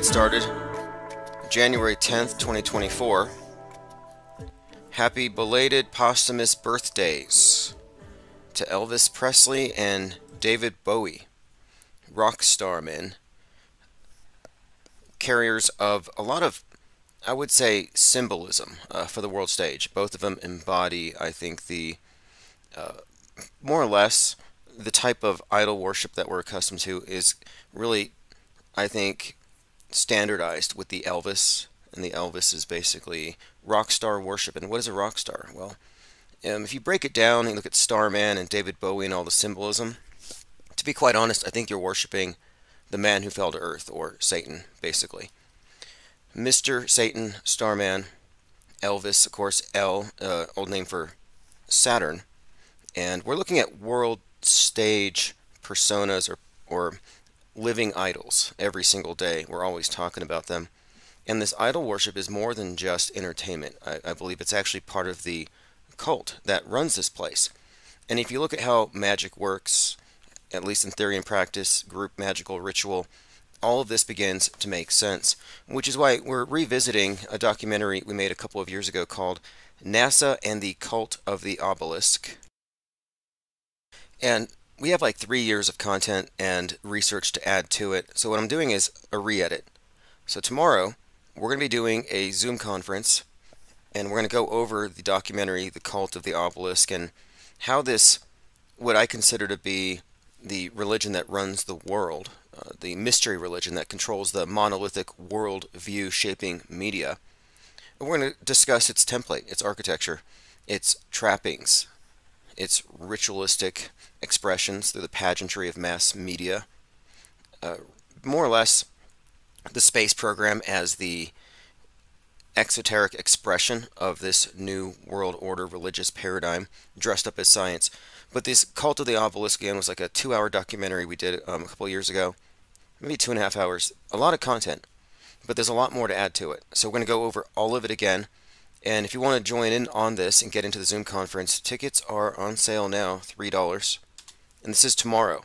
get started. January 10th, 2024. Happy belated posthumous birthdays to Elvis Presley and David Bowie, rock star men, carriers of a lot of, I would say, symbolism uh, for the world stage. Both of them embody, I think, the uh, more or less the type of idol worship that we're accustomed to is really, I think, standardized with the Elvis. And the Elvis is basically rock star worship. And what is a rock star? Well, um, if you break it down and look at Starman and David Bowie and all the symbolism, to be quite honest, I think you're worshiping the man who fell to earth, or Satan, basically. Mr. Satan, Starman, Elvis, of course, L, uh, old name for Saturn. And we're looking at world stage personas or, or living idols every single day. We're always talking about them. And this idol worship is more than just entertainment. I, I believe it's actually part of the cult that runs this place. And if you look at how magic works, at least in theory and practice, group magical ritual, all of this begins to make sense, which is why we're revisiting a documentary we made a couple of years ago called NASA and the Cult of the Obelisk. And we have like three years of content and research to add to it. So what I'm doing is a re-edit. So tomorrow we're going to be doing a Zoom conference and we're going to go over the documentary The Cult of the Obelisk and how this what I consider to be the religion that runs the world, uh, the mystery religion that controls the monolithic world view shaping media. And we're going to discuss its template, its architecture, its trappings, its ritualistic expressions through the pageantry of mass media. Uh, more or less, the space program as the exoteric expression of this new world order religious paradigm dressed up as science. But this Cult of the Obelisk again was like a two hour documentary we did um, a couple years ago, maybe two and a half hours. A lot of content, but there's a lot more to add to it. So we're going to go over all of it again. And if you want to join in on this and get into the Zoom conference, tickets are on sale now, $3. And this is tomorrow,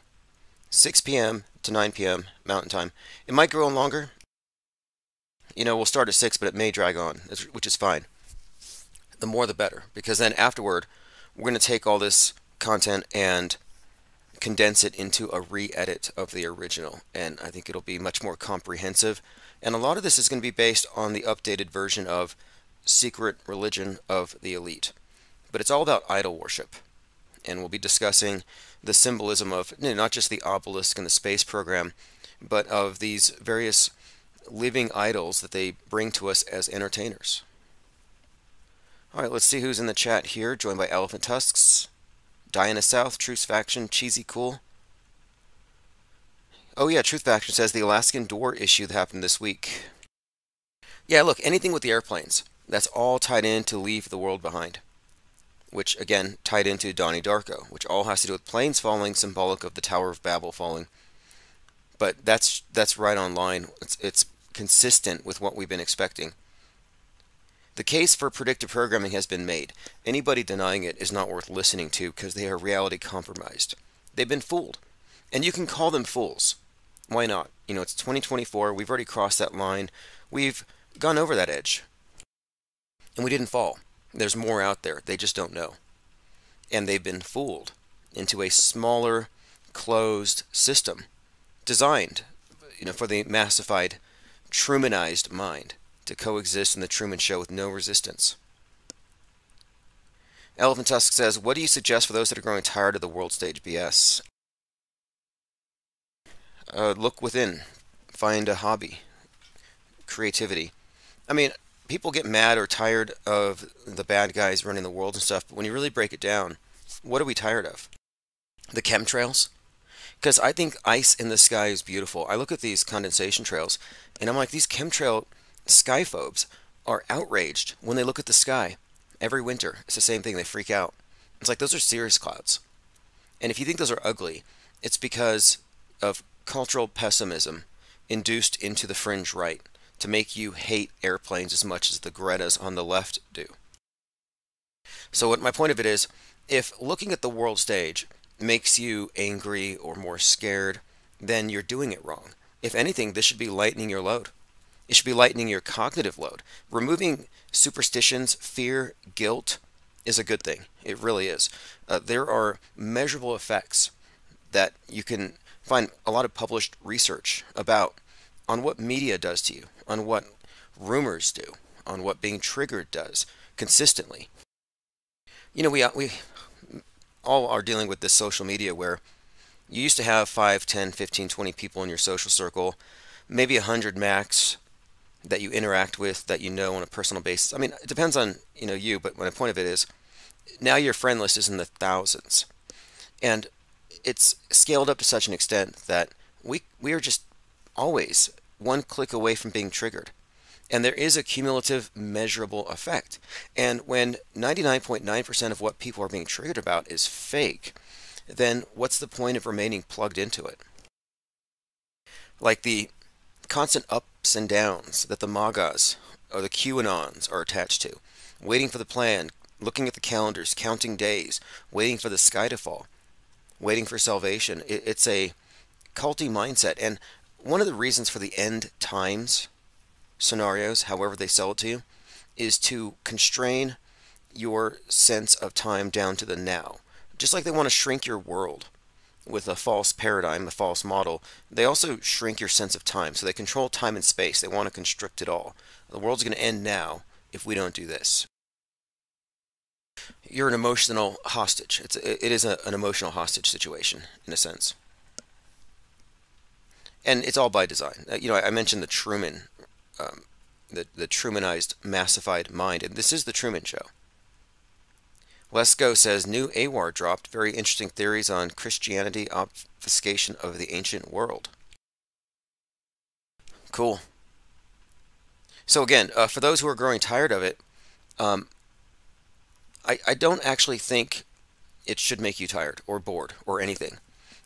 6 p.m. to 9 p.m. Mountain Time. It might go on longer. You know, we'll start at 6, but it may drag on, which is fine. The more the better, because then afterward, we're going to take all this content and condense it into a re-edit of the original and I think it'll be much more comprehensive and a lot of this is going to be based on the updated version of secret religion of the elite. But it's all about idol worship. And we'll be discussing the symbolism of you know, not just the obelisk and the space program, but of these various living idols that they bring to us as entertainers. All right, let's see who's in the chat here. Joined by Elephant Tusks, Diana South, Truth Faction, Cheesy Cool. Oh yeah, Truth Faction says the Alaskan door issue that happened this week. Yeah, look, anything with the airplanes. That's all tied in to leave the world behind. Which, again, tied into Donnie Darko, which all has to do with planes falling, symbolic of the Tower of Babel falling. But that's that's right on line. It's, it's consistent with what we've been expecting. The case for predictive programming has been made. Anybody denying it is not worth listening to because they are reality compromised. They've been fooled. And you can call them fools. Why not? You know, it's 2024. We've already crossed that line. We've gone over that edge. And we didn't fall. There's more out there. They just don't know. And they've been fooled into a smaller, closed system designed you know, for the massified, Trumanized mind to coexist in the Truman Show with no resistance. Elephant Tusk says, What do you suggest for those that are growing tired of the world stage BS? Uh, look within. Find a hobby. Creativity. I mean, people get mad or tired of the bad guys running the world and stuff, but when you really break it down, what are we tired of? The chemtrails? Because I think ice in the sky is beautiful. I look at these condensation trails, and I'm like, these chemtrail skyphobes are outraged when they look at the sky every winter. It's the same thing, they freak out. It's like those are cirrus clouds. And if you think those are ugly, it's because of cultural pessimism induced into the fringe right to make you hate airplanes as much as the Gretas on the left do. So what my point of it is, if looking at the world stage makes you angry or more scared, then you're doing it wrong. If anything, this should be lightening your load. It should be lightening your cognitive load. Removing superstitions, fear, guilt is a good thing. It really is. Uh, there are measurable effects that you can find a lot of published research about on what media does to you, on what rumors do, on what being triggered does consistently. You know, we uh, we all are dealing with this social media where you used to have 5, 10, 15, 20 people in your social circle, maybe 100 max that you interact with that you know on a personal basis. I mean, it depends on, you know, you, but my point of it is now your friend list is in the thousands. And it's scaled up to such an extent that we we are just always one click away from being triggered. And there is a cumulative measurable effect. And when 99.9% of what people are being triggered about is fake, then what's the point of remaining plugged into it? Like the constant ups and downs that the MAGAs or the QAnons are attached to, waiting for the plan, looking at the calendars, counting days, waiting for the sky to fall, waiting for salvation. it's a culty mindset. And one of the reasons for the end times scenarios, however they sell it to you, is to constrain your sense of time down to the now. Just like they want to shrink your world with a false paradigm, a false model, they also shrink your sense of time. So they control time and space. They want to constrict it all. The world's going to end now if we don't do this. You're an emotional hostage. It's it is a, an emotional hostage situation in a sense, and it's all by design. Uh, you know, I, I mentioned the Truman, um, the the Trumanized, massified mind, and this is the Truman Show. Lesko says new AWAR dropped. Very interesting theories on Christianity obfuscation of the ancient world. Cool. So again, uh, for those who are growing tired of it, um, I, I don't actually think it should make you tired or bored or anything.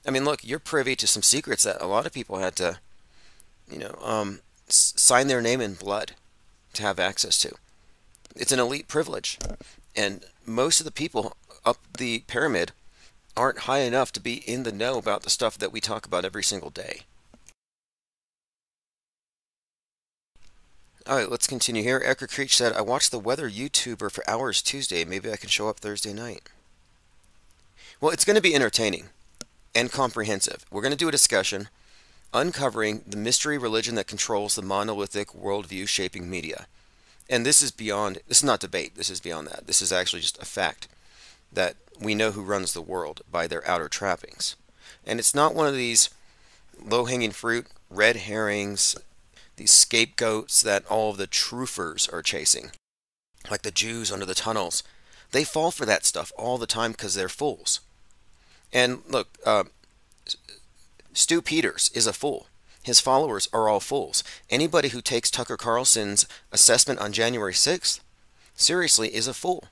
I mean, look, you're privy to some secrets that a lot of people had to, you know, um, sign their name in blood to have access to. It's an elite privilege. And most of the people up the pyramid aren't high enough to be in the know about the stuff that we talk about every single day. All right, let's continue here. Erica Creech said, I watched the weather YouTuber for hours Tuesday. Maybe I can show up Thursday night. Well, it's going to be entertaining and comprehensive. We're going to do a discussion uncovering the mystery religion that controls the monolithic worldview shaping media. And this is beyond, this is not debate, this is beyond that. This is actually just a fact that we know who runs the world by their outer trappings. And it's not one of these low hanging fruit, red herrings, these scapegoats that all of the truthers are chasing, like the Jews under the tunnels. They fall for that stuff all the time because they're fools. And look, uh, Stu Peters is a fool. His followers are all fools. Anybody who takes Tucker Carlson's assessment on January 6th seriously is a fool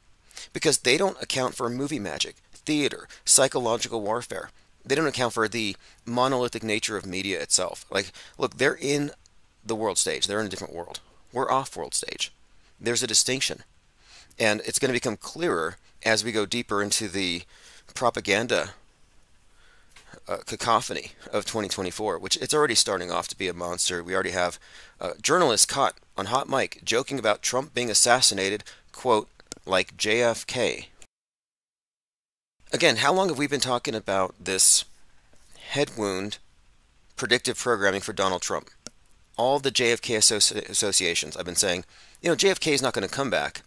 because they don't account for movie magic, theater, psychological warfare. They don't account for the monolithic nature of media itself. Like, look, they're in the world stage. They're in a different world. We're off world stage. There's a distinction. And it's going to become clearer as we go deeper into the propaganda uh, cacophony of 2024, which it's already starting off to be a monster. We already have uh, journalists caught on hot mic joking about Trump being assassinated, quote, like JFK. Again, how long have we been talking about this head wound predictive programming for Donald Trump? all the JFK associ- associations. I've been saying, you know, JFK is not going to come back,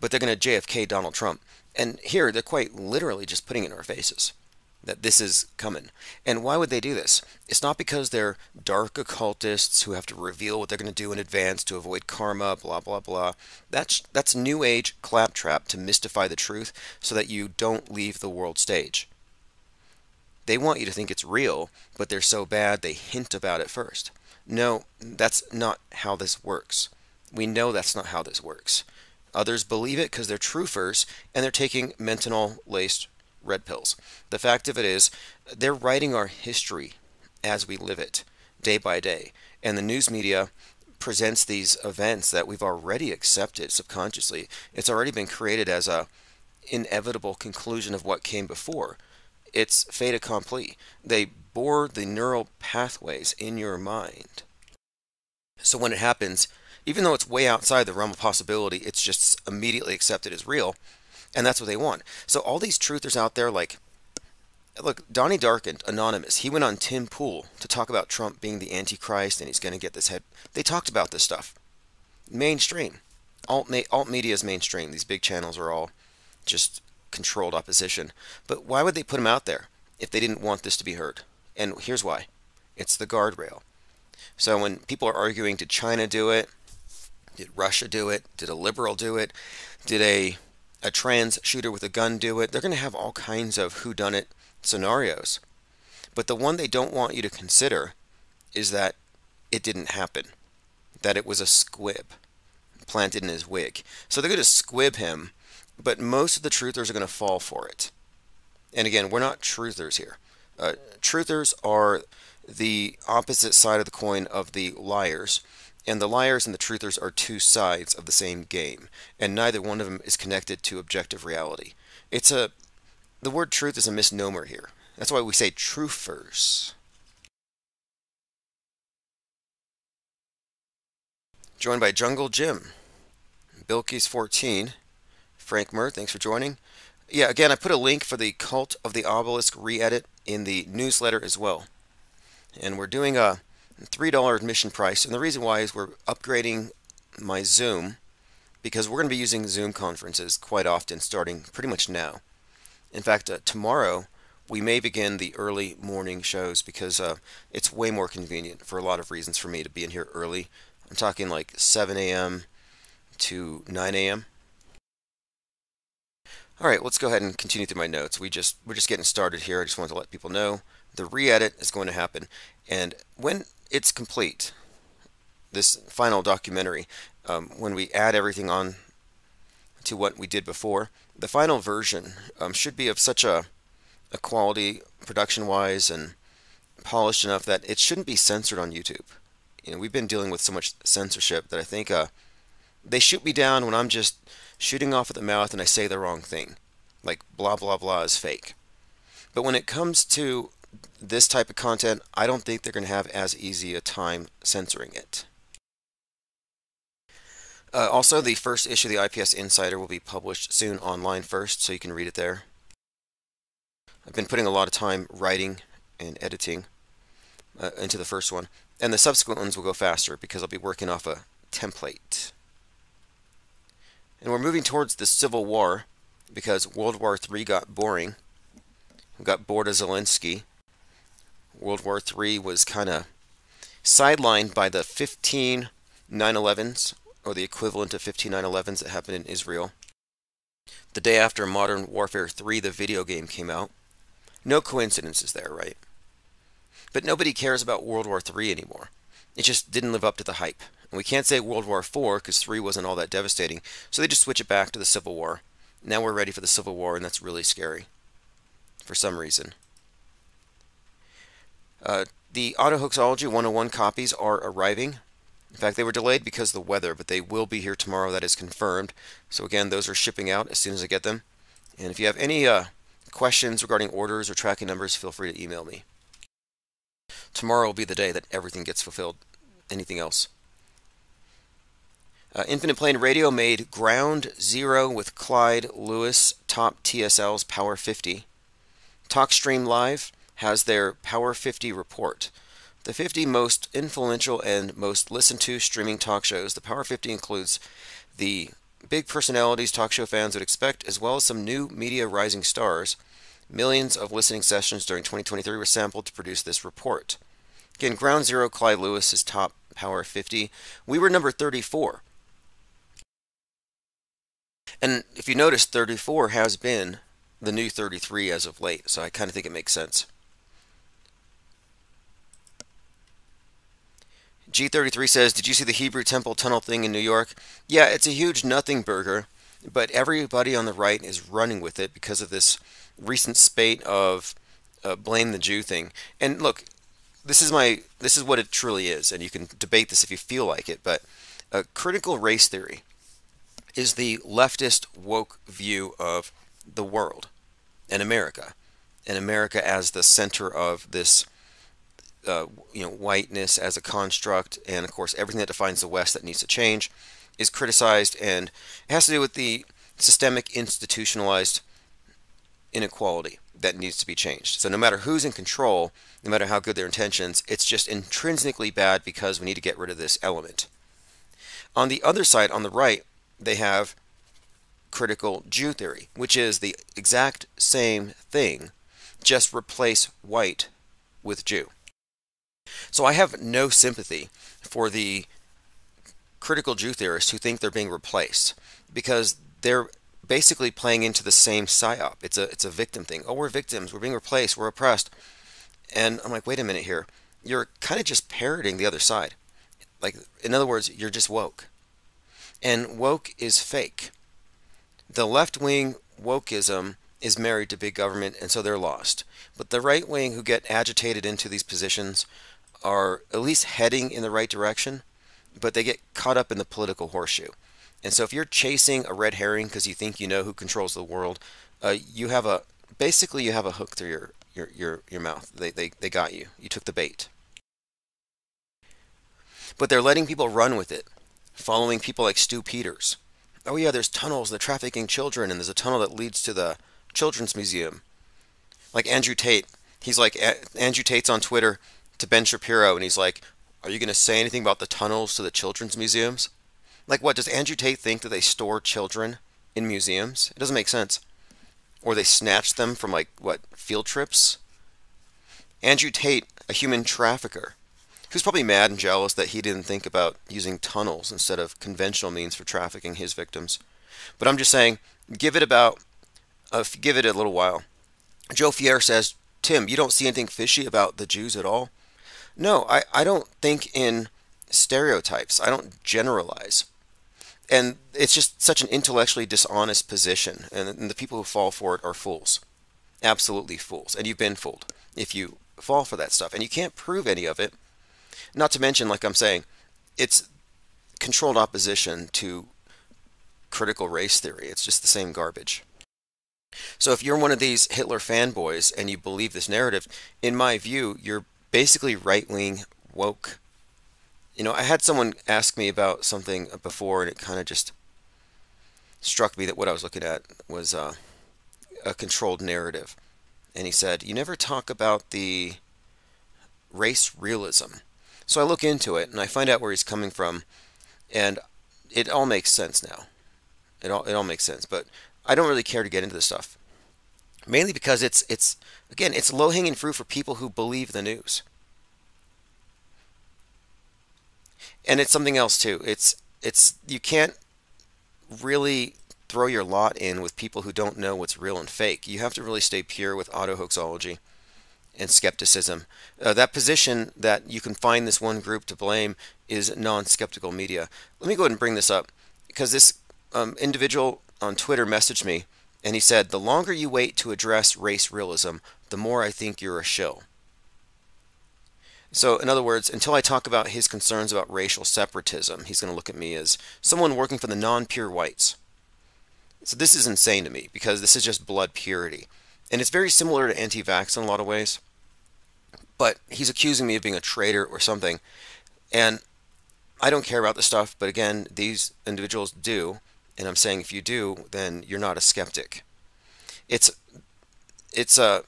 but they're going to JFK Donald Trump. And here, they're quite literally just putting it in our faces that this is coming. And why would they do this? It's not because they're dark occultists who have to reveal what they're going to do in advance to avoid karma, blah blah blah. That's that's new age claptrap to mystify the truth so that you don't leave the world stage. They want you to think it's real, but they're so bad they hint about it first. No, that's not how this works. We know that's not how this works. Others believe it because they're truthers and they're taking menthol laced red pills. The fact of it is, they're writing our history as we live it, day by day. And the news media presents these events that we've already accepted subconsciously. It's already been created as a inevitable conclusion of what came before. it's fait accompli. They bore the neural pathways in your mind. So when it happens, even though it's way outside the realm of possibility, it's just immediately accepted as real, and that's what they want. So all these truthers out there, like, look, Donnie Darkin, anonymous, he went on Tim Pool to talk about Trump being the Antichrist and he's going to get this head. They talked about this stuff, mainstream. Alt, alt media is mainstream. These big channels are all just controlled opposition. But why would they put them out there if they didn't want this to be heard? And here's why it's the guardrail. So when people are arguing, did China do it? Did Russia do it? Did a liberal do it? Did a a trans shooter with a gun do it? They're going to have all kinds of who done it scenarios. But the one they don't want you to consider is that it didn't happen, that it was a squib planted in his wig. So they're going to squib him but most of the truthers are going to fall for it. And again, we're not truthers here. Uh, truthers are the opposite side of the coin of the liars. And the liars and the truthers are two sides of the same game, and neither one of them is connected to objective reality. It's a the word truth is a misnomer here. That's why we say truthers. Joined by Jungle Jim, Bilkis 14, Frank Murr, thanks for joining. Yeah, again, I put a link for the Cult of the Obelisk re-edit in the newsletter as well. And we're doing a $3 admission price. And the reason why is we're upgrading my Zoom because we're going to be using Zoom conferences quite often starting pretty much now. In fact, uh, tomorrow we may begin the early morning shows because uh, it's way more convenient for a lot of reasons for me to be in here early. I'm talking like 7 a.m. to 9 a.m. All right, let's go ahead and continue through my notes. We just we're just getting started here. I just wanted to let people know the re-edit is going to happen, and when it's complete, this final documentary, um, when we add everything on to what we did before, the final version um, should be of such a, a quality production-wise and polished enough that it shouldn't be censored on YouTube. You know, we've been dealing with so much censorship that I think uh, they shoot me down when I'm just shooting off at the mouth and I say the wrong thing. Like blah blah blah is fake. But when it comes to this type of content, I don't think they're going to have as easy a time censoring it. Uh, also, the first issue of the IPS Insider will be published soon online first, so you can read it there. I've been putting a lot of time writing and editing uh, into the first one, and the subsequent ones will go faster because I'll be working off a template. And we're moving towards the Civil War because World War III got boring. We got bored of Zelensky. World War III was kind of sidelined by the 15 9-11s, or the equivalent of 15 9-11s that happened in Israel. The day after Modern Warfare 3, the video game, came out. No coincidences there, right? But nobody cares about World War III anymore. It just didn't live up to the hype. And we can't say World War IV because 3 wasn't all that devastating. So they just switch it back to the Civil War. Now we're ready for the Civil War, and that's really scary for some reason. Uh, the Autohoaxology 101 copies are arriving. In fact, they were delayed because of the weather, but they will be here tomorrow. That is confirmed. So again, those are shipping out as soon as I get them. And if you have any uh, questions regarding orders or tracking numbers, feel free to email me. Tomorrow will be the day that everything gets fulfilled. Anything else? Uh, Infinite Plane Radio made Ground Zero with Clyde Lewis, top TSL's Power 50. TalkStream Live has their Power 50 report. The 50 most influential and most listened to streaming talk shows. The Power 50 includes the big personalities talk show fans would expect, as well as some new media rising stars. Millions of listening sessions during 2023 were sampled to produce this report. Again, Ground Zero, Clyde Lewis is top Power 50. We were number 34. And if you notice, 34 has been the new 33 as of late, so I kind of think it makes sense. G33 says, Did you see the Hebrew Temple tunnel thing in New York? Yeah, it's a huge nothing burger, but everybody on the right is running with it because of this recent spate of uh, blame the Jew thing. And look, this is my this is what it truly is, and you can debate this if you feel like it, but a critical race theory is the leftist woke view of the world and America. and America as the center of this uh, you know whiteness as a construct, and of course everything that defines the West that needs to change is criticized, and it has to do with the systemic institutionalized inequality that needs to be changed. So no matter who's in control, no matter how good their intentions, it's just intrinsically bad because we need to get rid of this element. On the other side, on the right, they have critical Jew theory, which is the exact same thing, just replace white with Jew. So I have no sympathy for the critical Jew theorists who think they're being replaced because they're basically playing into the same psyop. It's a it's a victim thing. Oh, we're victims. We're being replaced. We're oppressed. And I'm like, wait a minute here. You're kind of just parroting the other side. Like, in other words, you're just woke. And woke is fake. The left wing wokeism is married to big government, and so they're lost. But the right wing who get agitated into these positions are at least heading in the right direction, but they get caught up in the political horseshoe. And so if you're chasing a red herring because you think you know who controls the world, uh, you have a basically you have a hook through your your your, your mouth. They, they they got you. You took the bait. But they're letting people run with it, following people like Stu Peters. Oh yeah, there's tunnels. They're trafficking children, and there's a tunnel that leads to the Children's Museum. Like Andrew Tate. He's like Andrew Tate's on Twitter to Ben Shapiro, and he's like, "Are you going to say anything about the tunnels to the children's museums?" Like, what does Andrew Tate think that they store children in museums? It doesn't make sense. Or they snatch them from like what field trips? Andrew Tate, a human trafficker, who's probably mad and jealous that he didn't think about using tunnels instead of conventional means for trafficking his victims. But I'm just saying, give it about, uh, give it a little while. Joe Fier says, Tim, you don't see anything fishy about the Jews at all? No, I, I don't think in stereotypes. I don't generalize. And it's just such an intellectually dishonest position and, and, the people who fall for it are fools. Absolutely fools. And you've been fooled if you fall for that stuff. And you can't prove any of it not to mention like i'm saying it's controlled opposition to critical race theory. It's just the same garbage. So if you're one of these hitler fanboys and you believe this narrative in my view you're basically right-wing woke you know, I had someone ask me about something before, and it kind of just struck me that what I was looking at was uh, a controlled narrative. And he said, You never talk about the race realism. So I look into it and I find out where he's coming from, and it all makes sense now. It all, it all makes sense. But I don't really care to get into this stuff. Mainly because it's, it's again, it's low hanging fruit for people who believe the news. and it's something else too. It's it's you can't really throw your lot in with people who don't know what's real and fake. You have to really stay pure with auto hoaxology and skepticism. Uh, that position that you can find this one group to blame is non-skeptical media. Let me go ahead and bring this up because this um, individual on Twitter messaged me and he said, "The longer you wait to address race realism, the more I think you're a shill." So, in other words, until I talk about his concerns about racial separatism, he's going to look at me as someone working for the non pure whites. So, this is insane to me because this is just blood purity. And it's very similar to anti vax in a lot of ways. But he's accusing me of being a traitor or something. And I don't care about this stuff, but again, these individuals do. And I'm saying if you do, then you're not a skeptic. It's it's a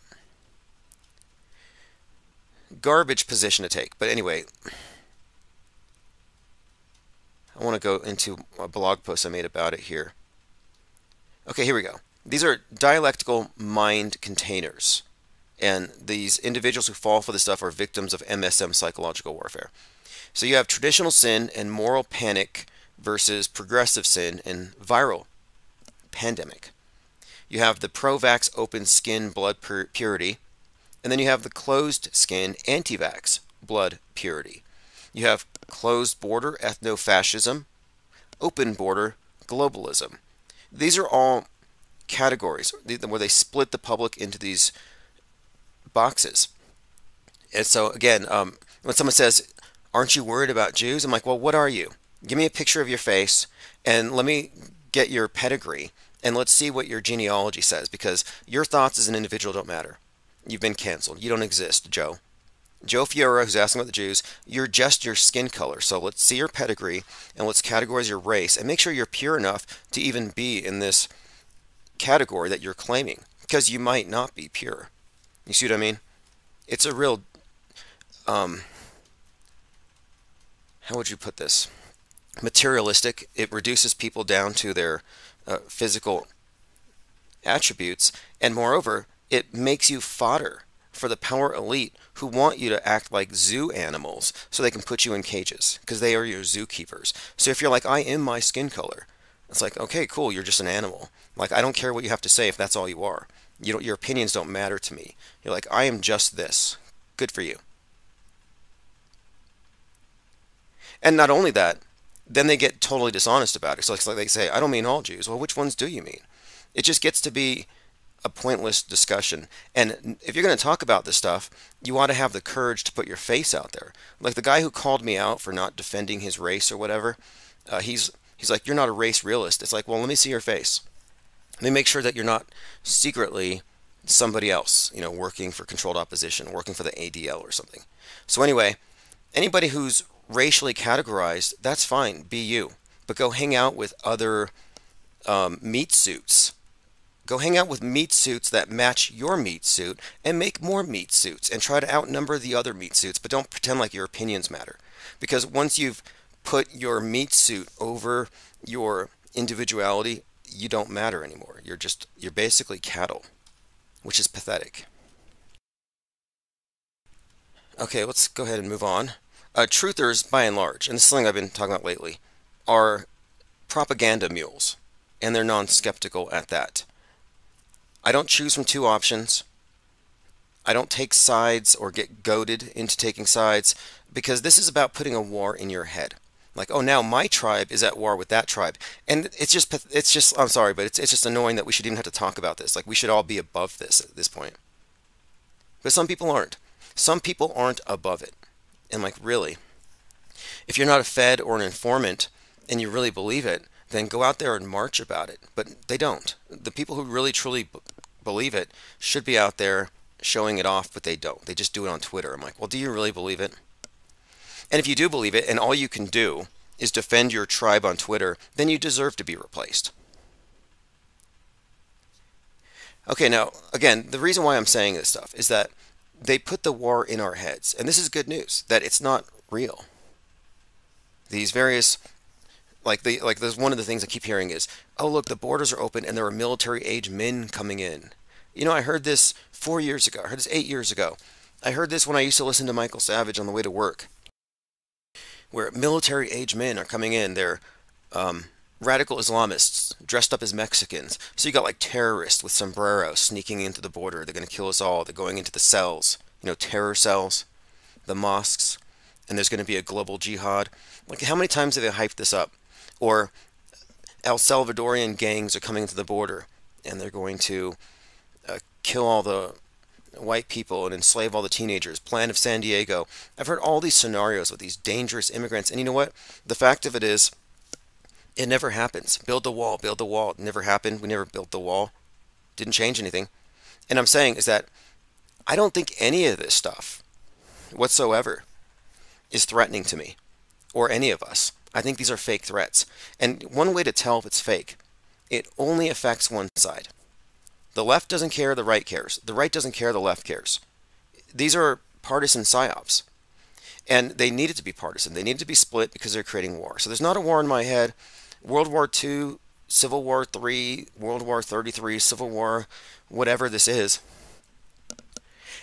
garbage position to take. But anyway, I want to go into a blog post I made about it here. Okay, here we go. These are dialectical mind containers. And these individuals who fall for this stuff are victims of MSM psychological warfare. So you have traditional sin and moral panic versus progressive sin and viral pandemic. You have the pro-vax open skin blood purity and then you have the closed skin anti vax blood purity. You have closed border ethno fascism, open border globalism. These are all categories where they split the public into these boxes. And so, again, um, when someone says, Aren't you worried about Jews? I'm like, Well, what are you? Give me a picture of your face and let me get your pedigree and let's see what your genealogy says because your thoughts as an individual don't matter. You've been canceled. You don't exist, Joe. Joe Fiora, who's asking about the Jews, you're just your skin color. So let's see your pedigree and let's categorize your race and make sure you're pure enough to even be in this category that you're claiming because you might not be pure. You see what I mean? It's a real, um, how would you put this? Materialistic. It reduces people down to their uh, physical attributes, and moreover, it makes you fodder for the power elite who want you to act like zoo animals so they can put you in cages because they are your zookeepers. So if you're like, I am my skin color, it's like, okay, cool, you're just an animal. Like, I don't care what you have to say if that's all you are. You don't, your opinions don't matter to me. You're like, I am just this. Good for you. And not only that, then they get totally dishonest about it. So it's like they say, I don't mean all Jews. Well, which ones do you mean? It just gets to be a pointless discussion. And if you're going to talk about this stuff, you ought to have the courage to put your face out there. Like the guy who called me out for not defending his race or whatever, uh, he's he's like, "You're not a race realist." It's like, well, let me see your face. Let me make sure that you're not secretly somebody else, you know, working for controlled opposition, working for the ADL or something. So anyway, anybody who's racially categorized, that's fine. Be you, but go hang out with other um, meat suits Go hang out with meat suits that match your meat suit and make more meat suits and try to outnumber the other meat suits, but don't pretend like your opinions matter. Because once you've put your meat suit over your individuality, you don't matter anymore. You're just, you're basically cattle, which is pathetic. Okay, let's go ahead and move on. Uh, truthers, by and large, and this is something I've been talking about lately, are propaganda mules, and they're non skeptical at that. I don't choose from two options. I don't take sides or get goaded into taking sides because this is about putting a war in your head. Like, oh, now my tribe is at war with that tribe, and it's just, it's just, I'm sorry, but it's, it's just annoying that we should even have to talk about this. Like, we should all be above this at this point. But some people aren't. Some people aren't above it. And like, really, if you're not a Fed or an informant and you really believe it, then go out there and march about it. But they don't. The people who really truly b- believe it should be out there showing it off, but they don't. They just do it on Twitter. I'm like, well, do you really believe it? And if you do believe it, and all you can do is defend your tribe on Twitter, then you deserve to be replaced. Okay, now, again, the reason why I'm saying this stuff is that they put the war in our heads. And this is good news that it's not real. These various like the like there's one of the things I keep hearing is, oh look, the borders are open and there are military age men coming in. You know, I heard this four years ago. I heard this eight years ago. I heard this when I used to listen to Michael Savage on the way to work, where military age men are coming in. They're um, radical Islamists dressed up as Mexicans. So you got like terrorists with sombreros sneaking into the border. They're going to kill us all. They're going into the cells, you know, terror cells, the mosques, and there's going to be a global jihad. Like, how many times have they hyped this up? Or El Salvadorian gangs are coming to the border and they're going to uh, kill all the white people and enslave all the teenagers. Plan of San Diego. I've heard all these scenarios with these dangerous immigrants. And you know what? The fact of it is, it never happens. Build the wall, build the wall. It never happened. We never built the wall. Didn't change anything. And I'm saying is that I don't think any of this stuff whatsoever is threatening to me or any of us. I think these are fake threats. And one way to tell if it's fake, it only affects one side. The left doesn't care, the right cares. The right doesn't care, the left cares. These are partisan psyops. And they needed to be partisan. They needed to be split because they're creating war. So there's not a war in my head. World War II, Civil War III, World War 33, Civil War, whatever this is.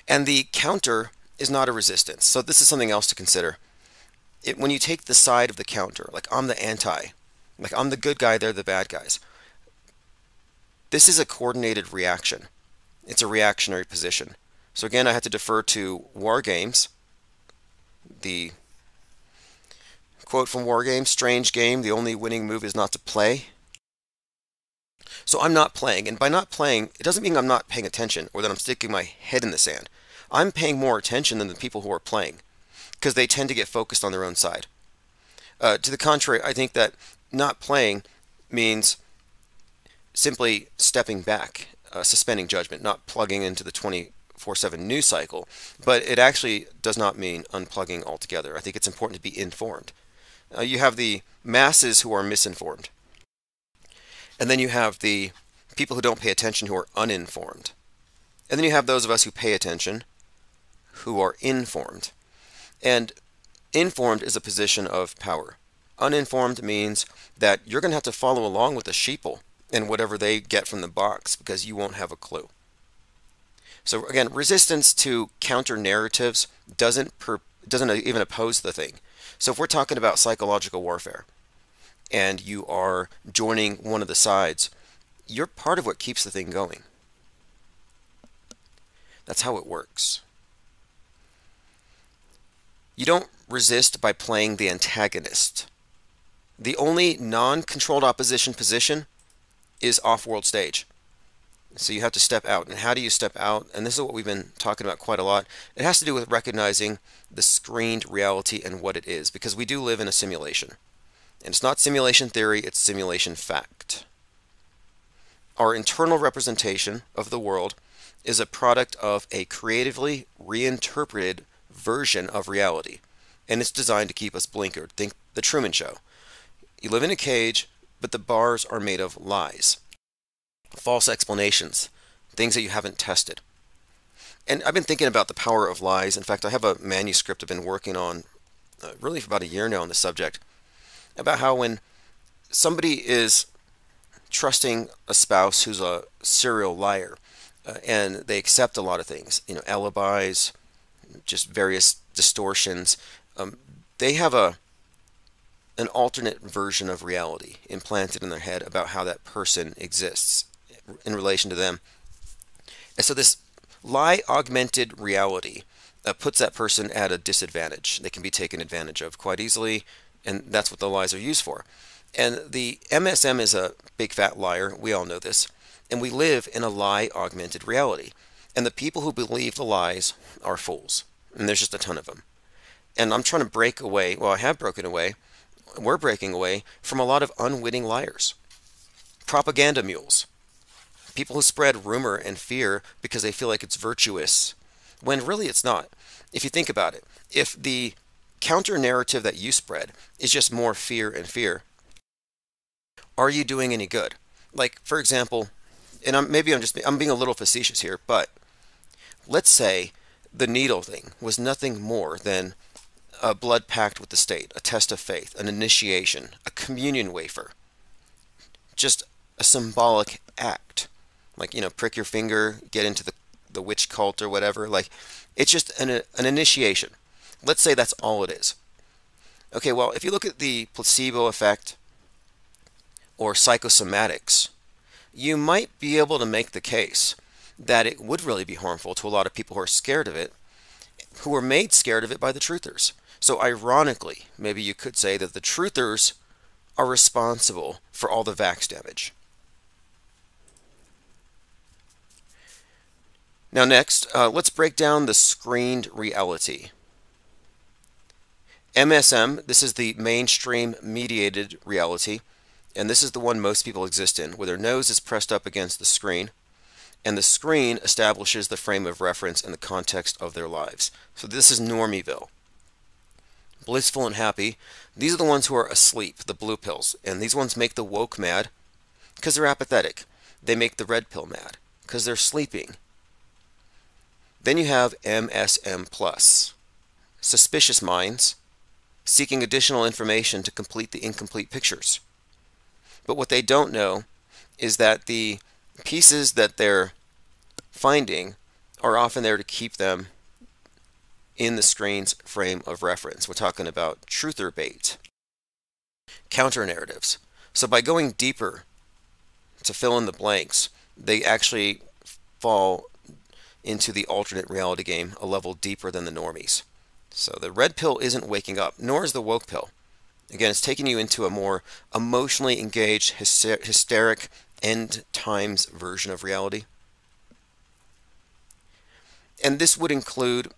And the counter is not a resistance. So this is something else to consider it, when you take the side of the counter, like I'm the anti, like I'm the good guy, they're the bad guys. This is a coordinated reaction. It's a reactionary position. So again, I had to defer to War Games, the quote from War Games, strange game, the only winning move is not to play. So I'm not playing, and by not playing, it doesn't mean I'm not paying attention or that I'm sticking my head in the sand. I'm paying more attention than the people who are playing because they tend to get focused on their own side. Uh, to the contrary, I think that not playing means simply stepping back, uh, suspending judgment, not plugging into the 24 24 7 news cycle, but it actually does not mean unplugging altogether. I think it's important to be informed. Uh, you have the masses who are misinformed, and then you have the people who don't pay attention who are uninformed. And then you have those of us who pay attention who are informed. And informed is a position of power. Uninformed means that you're going to have to follow along with the sheeple and whatever they get from the box because you won't have a clue. So again, resistance to counter narratives doesn't per, doesn't even oppose the thing. So if we're talking about psychological warfare and you are joining one of the sides, you're part of what keeps the thing going. That's how it works. You don't resist by playing the antagonist. The only non-controlled opposition position is off-world stage. So you have to step out. And how do you step out? And this is what we've been talking about quite a lot. It has to do with recognizing the screened reality and what it is, because we do live in a simulation. And it's not simulation theory, it's simulation fact. Our internal representation of the world is a product of a creatively reinterpreted version of reality. And it's designed to keep us blinkered. Think The Truman Show. You live in a cage, but the bars are made of lies, false explanations, things that you haven't tested. And I've been thinking about the power of lies. In fact, I have a manuscript I've been working on uh, really for about a year now on the subject about how when somebody is trusting a spouse who's a serial liar uh, and they accept a lot of things, you know, alibis, just various distortions, um, they have a an alternate version of reality implanted in their head about how that person exists in relation to them. And so this lie augmented reality uh, puts that person at a disadvantage. They can be taken advantage of quite easily, and that's what the lies are used for. And the MSM is a big fat liar. We all know this. And we live in a lie augmented reality. And the people who believe the lies are fools. And there's just a ton of them. And I'm trying to break away, well, I have broken away we're breaking away from a lot of unwitting liars. Propaganda mules. People who spread rumor and fear because they feel like it's virtuous, when really it's not. If you think about it, if the counter narrative that you spread is just more fear and fear, are you doing any good? Like, for example, and I'm, maybe I'm just I'm being a little facetious here, but let's say the needle thing was nothing more than a blood pact with the state, a test of faith, an initiation, a communion wafer. Just a symbolic act. Like, you know, prick your finger, get into the, the witch cult or whatever. Like, it's just an, an initiation. Let's say that's all it is. Okay, well, if you look at the placebo effect or psychosomatics, you might be able to make the case that it would really be harmful to a lot of people who are scared of it, who were made scared of it by the truthers. So, ironically, maybe you could say that the truthers are responsible for all the vax damage. Now, next, uh, let's break down the screened reality. MSM, this is the mainstream mediated reality, and this is the one most people exist in, where their nose is pressed up against the screen, and the screen establishes the frame of reference and the context of their lives. So this is Normieville blissful and happy. These are the ones who are asleep, the blue pills. And these ones make the woke mad because they're apathetic. They make the red pill mad because they're sleeping. Then you have MSM plus, suspicious minds seeking additional information to complete the incomplete pictures. But what they don't know is that the pieces that they're finding are often there to keep them in the screen's frame of reference. We're talking about truther bait, counter narratives. So by going deeper to fill in the blanks, they actually fall into the alternate reality game a level deeper than the normies. So the red pill isn't waking up, nor is the woke pill. Again, it's taking you into a more emotionally engaged, hyster hysteric, end times version of reality. And this would include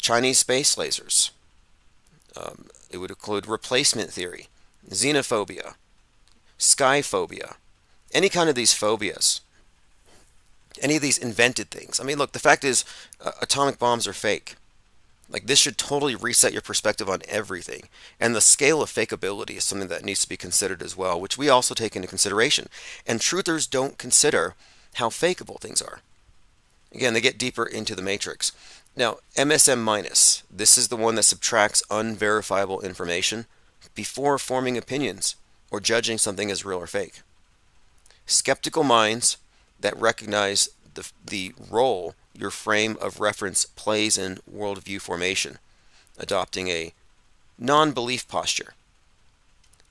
Chinese space lasers. Um, it would include replacement theory, xenophobia, skyphobia, any kind of these phobias. any of these invented things. I mean, look, the fact is, uh, atomic bombs are fake. Like, this should totally reset your perspective on everything. And the scale of fakeability is something that needs to be considered as well, which we also take into consideration. And truthers don't consider how fakeable things are. Again, they get deeper into the matrix. Now, MSM minus, this is the one that subtracts unverifiable information before forming opinions or judging something as real or fake. Skeptical minds that recognize the, the role your frame of reference plays in worldview formation, adopting a non belief posture.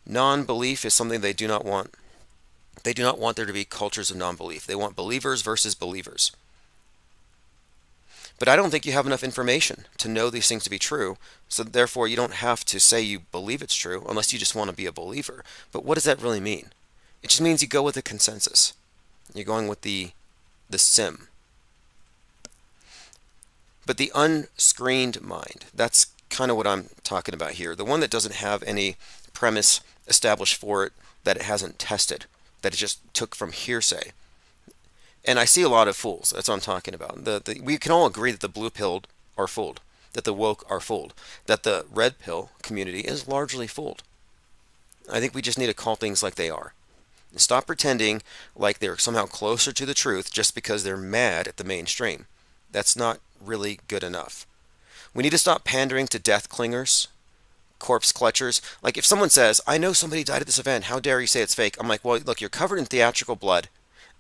Non belief is something they do not want. They do not want there to be cultures of non belief. They want believers versus believers. But I don't think you have enough information to know these things to be true, so therefore you don't have to say you believe it's true unless you just want to be a believer. But what does that really mean? It just means you go with the consensus. You're going with the the sim. But the unscreened mind, that's kind of what I'm talking about here. The one that doesn't have any premise established for it that it hasn't tested, that it just took from hearsay. And I see a lot of fools. That's what I'm talking about. The, the, we can all agree that the blue pilled are fooled, that the woke are fooled, that the red pill community is largely fooled. I think we just need to call things like they are. And stop pretending like they're somehow closer to the truth just because they're mad at the mainstream. That's not really good enough. We need to stop pandering to death clingers, corpse clutchers. Like if someone says, I know somebody died at this event, how dare you say it's fake? I'm like, well, look, you're covered in theatrical blood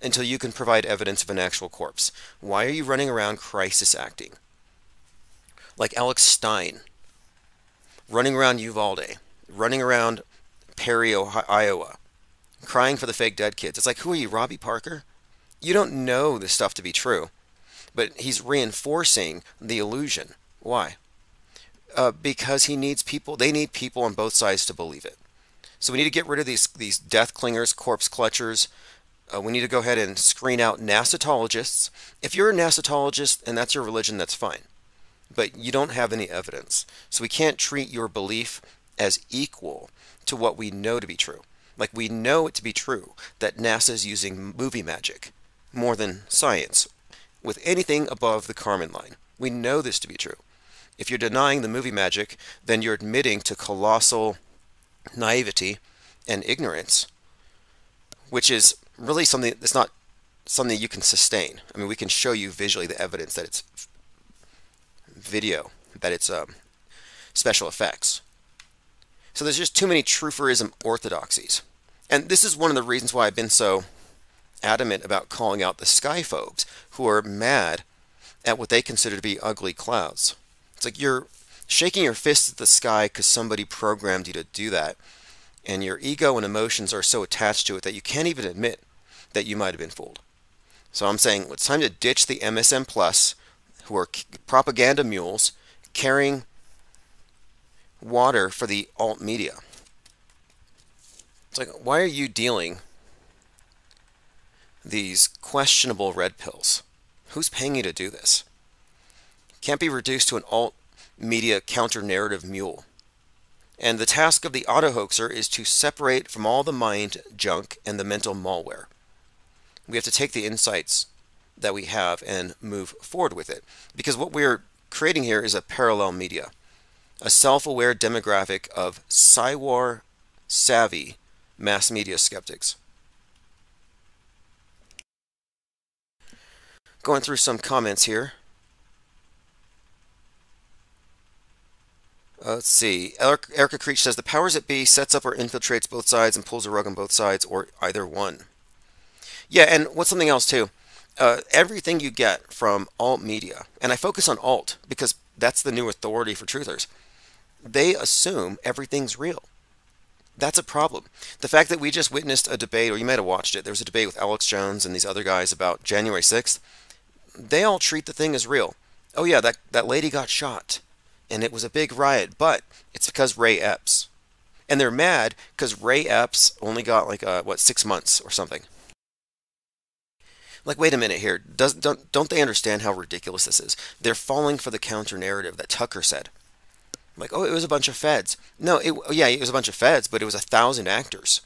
until you can provide evidence of an actual corpse. Why are you running around crisis acting? Like Alex Stein, running around Uvalde, running around Perry, Ohio, Iowa, crying for the fake dead kids. It's like, who are you, Robbie Parker? You don't know this stuff to be true, but he's reinforcing the illusion. Why? Uh, because he needs people. They need people on both sides to believe it. So we need to get rid of these these death clingers, corpse clutchers, uh, we need to go ahead and screen out nasotologists. If you're a nasotologist and that's your religion, that's fine. But you don't have any evidence. So we can't treat your belief as equal to what we know to be true. Like we know it to be true that NASA is using movie magic more than science with anything above the Kármán line. We know this to be true. If you're denying the movie magic, then you're admitting to colossal naivety and ignorance, which is really something that's not something you can sustain. I mean, we can show you visually the evidence that it's video, that it's um, special effects. So there's just too many truthorism orthodoxies. And this is one of the reasons why I've been so adamant about calling out the skyphobes who are mad at what they consider to be ugly clouds. It's like you're shaking your fist at the sky because somebody programmed you to do that and your ego and emotions are so attached to it that you can't even admit that you might have been fooled. So I'm saying it's time to ditch the MSM Plus, who are propaganda mules carrying water for the alt media. It's like, why are you dealing these questionable red pills? Who's paying you to do this? Can't be reduced to an alt media counter narrative mule. And the task of the auto hoaxer is to separate from all the mind junk and the mental malware. We have to take the insights that we have and move forward with it. Because what we're creating here is a parallel media, a self aware demographic of Psywar savvy mass media skeptics. Going through some comments here. Uh, let's see. Erica Creech says the powers that be sets up or infiltrates both sides and pulls a rug on both sides, or either one. Yeah, and what's something else too? Uh, everything you get from alt media, and I focus on alt because that's the new authority for truthers. They assume everything's real. That's a problem. The fact that we just witnessed a debate, or you might have watched it, there was a debate with Alex Jones and these other guys about January 6th. They all treat the thing as real. Oh, yeah, that, that lady got shot and it was a big riot, but it's because Ray Epps. And they're mad because Ray Epps only got like, uh, what, six months or something. Like, wait a minute here. Does, don't, don't they understand how ridiculous this is? They're falling for the counter narrative that Tucker said. Like, oh, it was a bunch of feds. No, it, yeah, it was a bunch of feds, but it was a thousand actors.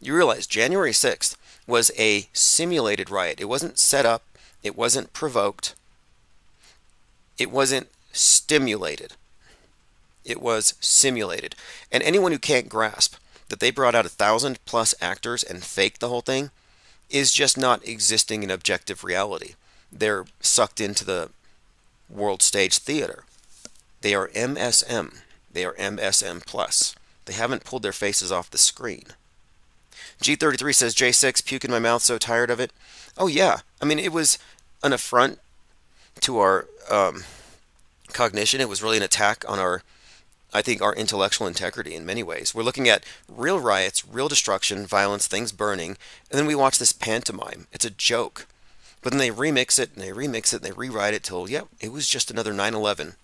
You realize January 6th was a simulated riot. It wasn't set up It wasn't provoked. It wasn't stimulated. It was simulated. And anyone who can't grasp that they brought out a thousand plus actors and faked the whole thing is just not existing in objective reality. They're sucked into the world stage theater. They are MSM. They are MSM plus. They haven't pulled their faces off the screen. G33 says J6 puke in my mouth so tired of it. Oh yeah. I mean it was an affront to our um, cognition. It was really an attack on our I think, our intellectual integrity in many ways. We're looking at real riots, real destruction, violence, things burning, and then we watch this pantomime. It's a joke. But then they remix it, and they remix it, and they rewrite it till, yep, yeah, it was just another 9 11.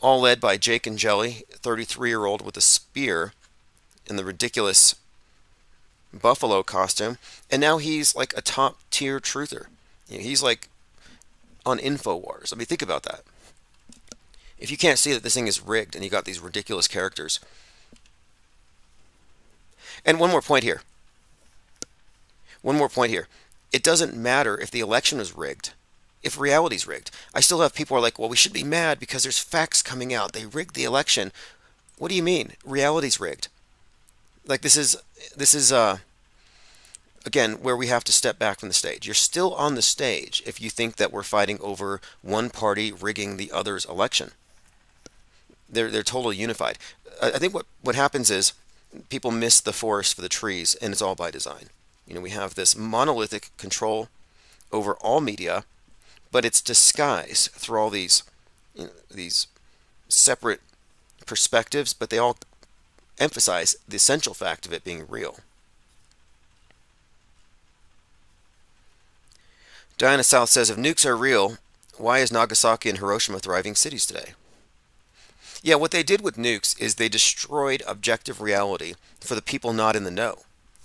All led by Jake Angeli, 33 year old with a spear in the ridiculous buffalo costume. And now he's like a top tier truther. He's like on InfoWars. I mean, think about that if you can't see that this thing is rigged and you got these ridiculous characters. And one more point here. One more point here. It doesn't matter if the election is rigged, if reality's rigged. I still have people are like, well, we should be mad because there's facts coming out. They rigged the election. What do you mean? Reality's rigged. Like this is this is uh again where we have to step back from the stage. You're still on the stage if you think that we're fighting over one party rigging the other's election they're they're totally unified. I, think what what happens is people miss the forest for the trees, and it's all by design. You know, we have this monolithic control over all media, but it's disguised through all these you know, these separate perspectives, but they all emphasize the essential fact of it being real. Diana South says, if nukes are real, why is Nagasaki and Hiroshima thriving cities today? Yeah, what they did with nukes is they destroyed objective reality for the people not in the know.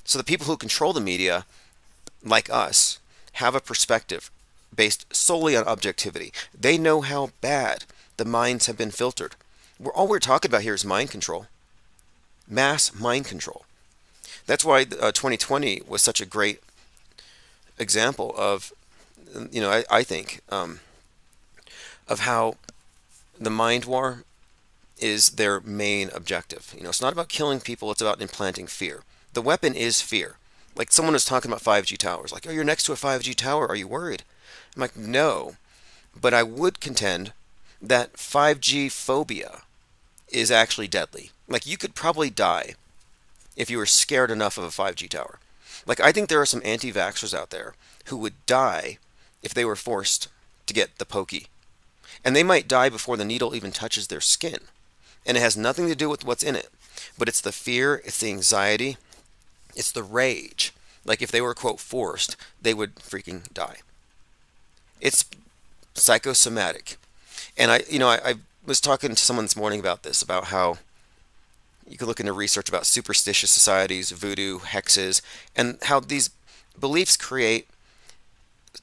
So the people who control the media, like us, have a perspective based solely on objectivity. They know how bad the minds have been filtered. We're, all we're talking about here is mind control, mass mind control. That's why uh, 2020 was such a great example of, you know, I, I think, um, of how the mind war is their main objective. You know, it's not about killing people, it's about implanting fear. The weapon is fear. Like someone was talking about 5G towers, like, oh, you're next to a 5G tower, are you worried? I'm like, no. But I would contend that 5G phobia is actually deadly. Like, you could probably die if you were scared enough of a 5G tower. Like, I think there are some anti vaxxers out there who would die if they were forced to get the pokey. And they might die before the needle even touches their skin and it has nothing to do with what's in it. But it's the fear, it's the anxiety, it's the rage. Like if they were, quote, forced, they would freaking die. It's psychosomatic. And I, you know, I, I was talking to someone this morning about this, about how you could look into research about superstitious societies, voodoo, hexes, and how these beliefs create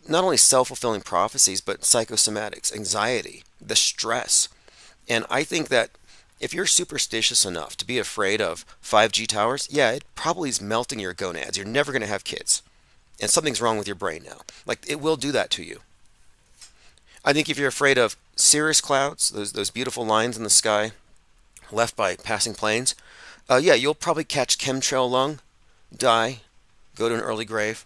not only self fulfilling prophecies, but psychosomatics, anxiety, the stress. And I think that if you're superstitious enough to be afraid of 5G towers, yeah, it probably is melting your gonads. You're never going to have kids. And something's wrong with your brain now. Like, it will do that to you. I think if you're afraid of cirrus clouds, those, those beautiful lines in the sky left by passing planes, uh, yeah, you'll probably catch chemtrail lung, die, go to an early grave.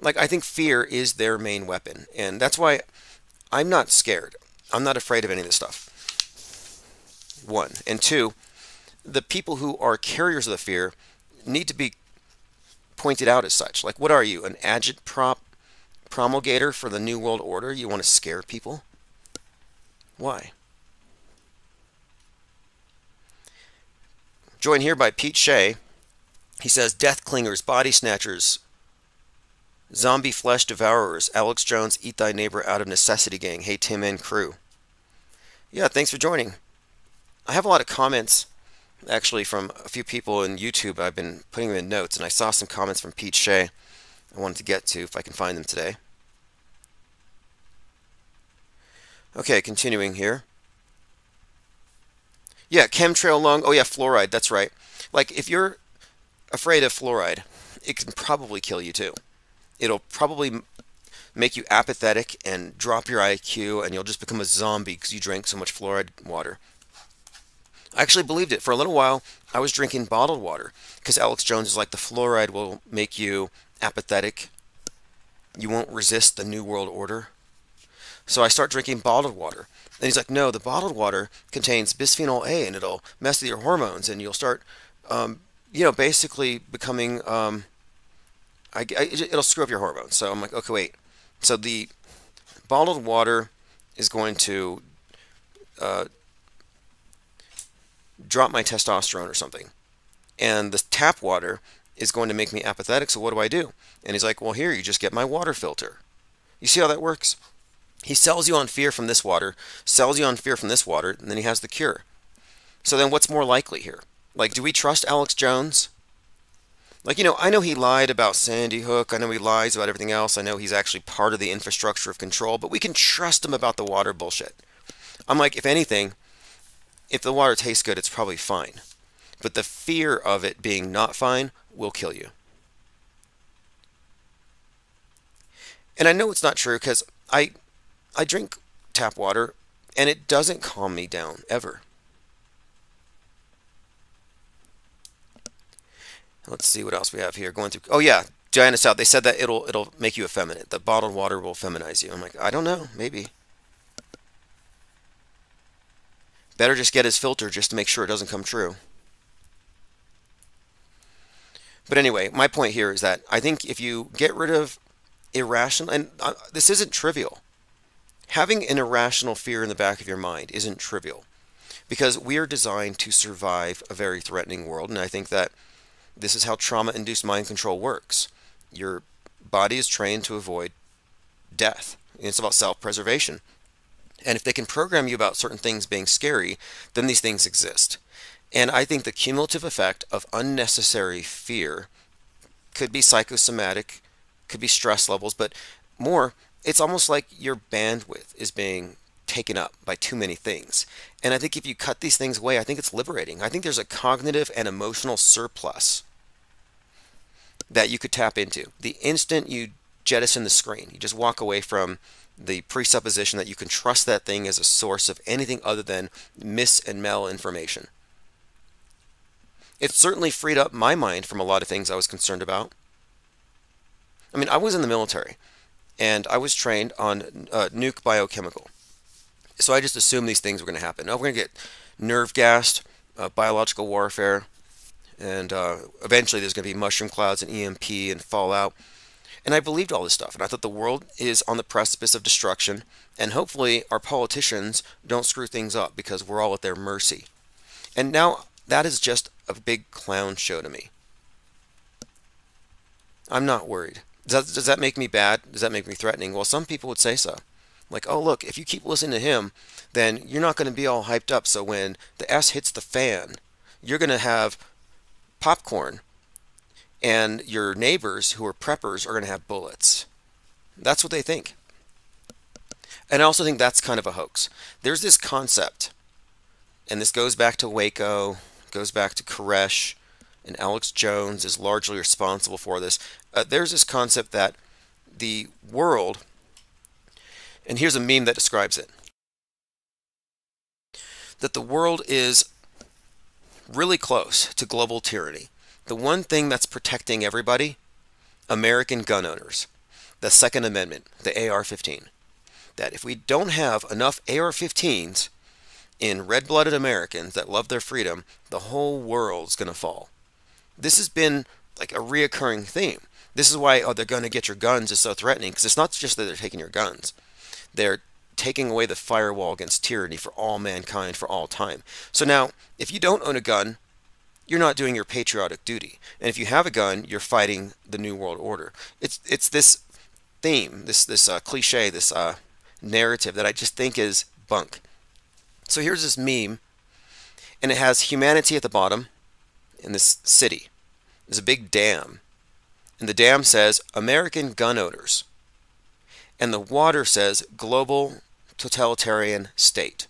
Like, I think fear is their main weapon. And that's why I'm not scared. I'm not afraid of any of this stuff one. And two, the people who are carriers of the fear need to be pointed out as such. Like, what are you, an agitprop promulgator for the New World Order? You want to scare people? Why? Joined here by Pete Shea. He says, Death Clingers, Body Snatchers, Zombie Flesh Devourers, Alex Jones, Eat Thy Neighbor Out of Necessity Gang. Hey, Tim and crew. Yeah, thanks for joining. I have a lot of comments actually from a few people in YouTube. I've been putting them in notes, and I saw some comments from Pete Shea I wanted to get to if I can find them today. Okay, continuing here. Yeah, chemtrail lung. Oh yeah, fluoride. That's right. Like if you're afraid of fluoride it can probably kill you too. It'll probably make you apathetic and drop your IQ, and you'll just become a zombie because you drank so much fluoride water. I actually believed it. For a little while, I was drinking bottled water because Alex Jones is like the fluoride will make you apathetic. You won't resist the New World Order. So I start drinking bottled water. And he's like, no, the bottled water contains bisphenol A and it'll mess with your hormones and you'll start, um, you know, basically becoming, um, I, I, it'll screw up your hormones. So I'm like, okay, wait. So the bottled water is going to uh, drop my testosterone or something. And the tap water is going to make me apathetic, so what do I do? And he's like, well, here, you just get my water filter. You see how that works? He sells you on fear from this water, sells you on fear from this water, and then he has the cure. So then what's more likely here? Like, do we trust Alex Jones? Like, you know, I know he lied about Sandy Hook. I know he lies about everything else. I know he's actually part of the infrastructure of control, but we can trust him about the water bullshit. I'm like, if anything, if the water tastes good, it's probably fine. But the fear of it being not fine will kill you. And I know it's not true because I I drink tap water and it doesn't calm me down ever. Let's see what else we have here. Going through Oh yeah, Diana South, they said that it'll it'll make you effeminate. The bottled water will feminize you. I'm like, I don't know, maybe. Better just get his filter just to make sure it doesn't come true. But anyway, my point here is that I think if you get rid of irrational, and uh, this isn't trivial, having an irrational fear in the back of your mind isn't trivial because we are designed to survive a very threatening world. And I think that this is how trauma induced mind control works. Your body is trained to avoid death, it's about self preservation. And if they can program you about certain things being scary, then these things exist. And I think the cumulative effect of unnecessary fear could be psychosomatic, could be stress levels, but more, it's almost like your bandwidth is being taken up by too many things. And I think if you cut these things away, I think it's liberating. I think there's a cognitive and emotional surplus that you could tap into. The instant you jettison the screen, you just walk away from the presupposition that you can trust that thing as a source of anything other than mis and mal information. It certainly freed up my mind from a lot of things I was concerned about. I mean, I was in the military and I was trained on uh, nuke biochemical. So I just assumed these things were going to happen. Now we're going to get nerve gassed, uh, biological warfare, and uh, eventually there's going to be mushroom clouds and EMP and fallout. And I believed all this stuff. And I thought the world is on the precipice of destruction. And hopefully our politicians don't screw things up because we're all at their mercy. And now that is just a big clown show to me. I'm not worried. Does that, does that make me bad? Does that make me threatening? Well, some people would say so. Like, oh, look, if you keep listening to him, then you're not going to be all hyped up. So when the S hits the fan, you're going to have popcorn and your neighbors who are preppers are going to have bullets. That's what they think. And I also think that's kind of a hoax. There's this concept, and this goes back to Waco, goes back to Koresh, and Alex Jones is largely responsible for this. Uh, there's this concept that the world, and here's a meme that describes it, that the world is really close to global tyranny the one thing that's protecting everybody American gun owners, the Second Amendment, the AR 15. That if we don't have enough AR 15s in red blooded Americans that love their freedom, the whole world's going to fall. This has been like a reoccurring theme. This is why, oh, they're going to get your guns is so threatening because it's not just that they're taking your guns, they're taking away the firewall against tyranny for all mankind for all time. So now, if you don't own a gun, you're not doing your patriotic duty. And if you have a gun, you're fighting the New World Order. It's it's this theme, this this uh, cliche, this uh, narrative that I just think is bunk. So here's this meme, and it has humanity at the bottom in this city. There's a big dam, and the dam says American gun owners, and the water says global totalitarian state.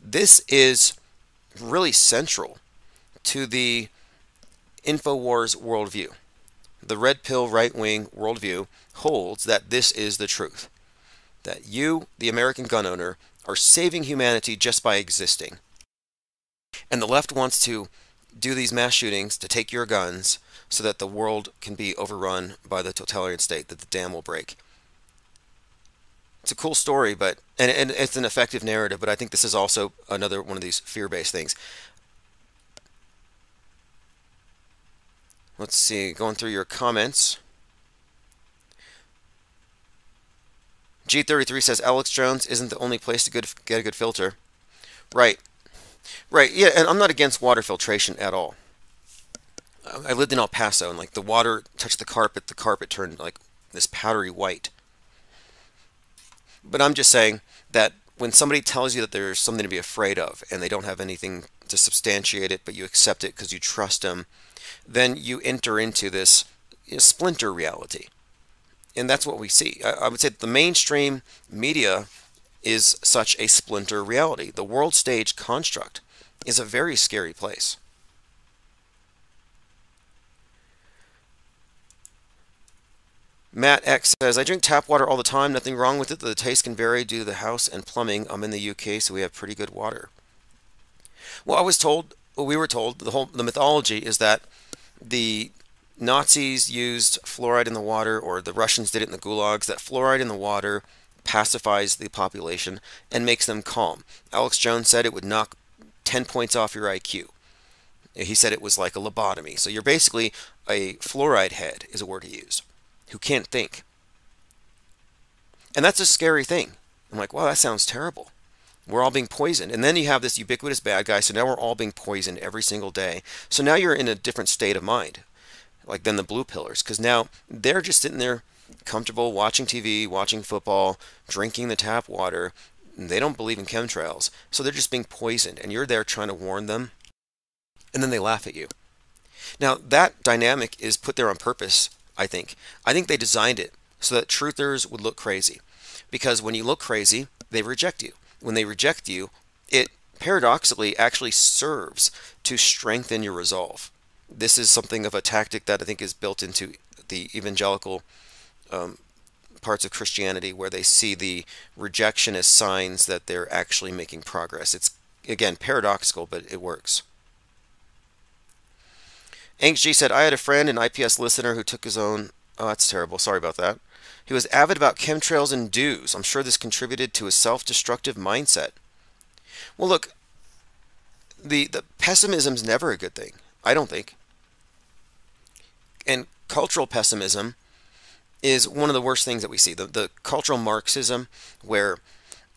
This is really central to the InfoWars worldview. the red pill right wing worldview holds that this is the truth. That you, the American gun owner, are saving humanity just by existing. And the left wants to do these mass shootings to take your guns so that the world can be overrun by the totalitarian state, that the dam will break. It's a cool story, but and, and it's an effective narrative, but I think this is also another one of these fear-based things. Let's see, going through your comments. G33 says Alex Jones isn't the only place to get a good filter. Right. Right. Yeah, and I'm not against water filtration at all. I lived in El Paso and like the water touched the carpet, the carpet turned like this powdery white. But I'm just saying that when somebody tells you that there's something to be afraid of and they don't have anything to substantiate it, but you accept it because you trust them, then you enter into this you know, splinter reality. And that's what we see. I, I would say the mainstream media is such a splinter reality. The world stage construct is a very scary place. Matt X says, I drink tap water all the time. Nothing wrong with it. The taste can vary due to the house and plumbing. I'm in the UK, so we have pretty good water. Well, I was told, well, we were told, the whole the mythology is that the Nazis used fluoride in the water, or the Russians did it in the gulags, that fluoride in the water pacifies the population and makes them calm. Alex Jones said it would knock 10 points off your IQ. He said it was like a lobotomy. So you're basically a fluoride head, is a word he used, who can't think. And that's a scary thing. I'm like, wow, that sounds terrible. We're all being poisoned. And then you have this ubiquitous bad guy, so now we're all being poisoned every single day. So now you're in a different state of mind, like than the blue pillars, because now they're just sitting there comfortable watching TV, watching football, drinking the tap water. They don't believe in chemtrails, so they're just being poisoned, and you're there trying to warn them, and then they laugh at you. Now, that dynamic is put there on purpose, I think. I think they designed it so that truthers would look crazy. Because when you look crazy, they reject you when they reject you, it paradoxically actually serves to strengthen your resolve. This is something of a tactic that I think is built into the evangelical um, parts of Christianity where they see the rejection as signs that they're actually making progress. It's, again, paradoxical, but it works. Anx G said, I had a friend, an IPS listener, who took his own. Oh, that's terrible. Sorry about that. He was avid about chemtrails and DEWs. I'm sure this contributed to his self-destructive mindset. Well, look, the, the pessimism's never a good thing. I don't think. And cultural pessimism is one of the worst things that we see. The, the cultural Marxism, where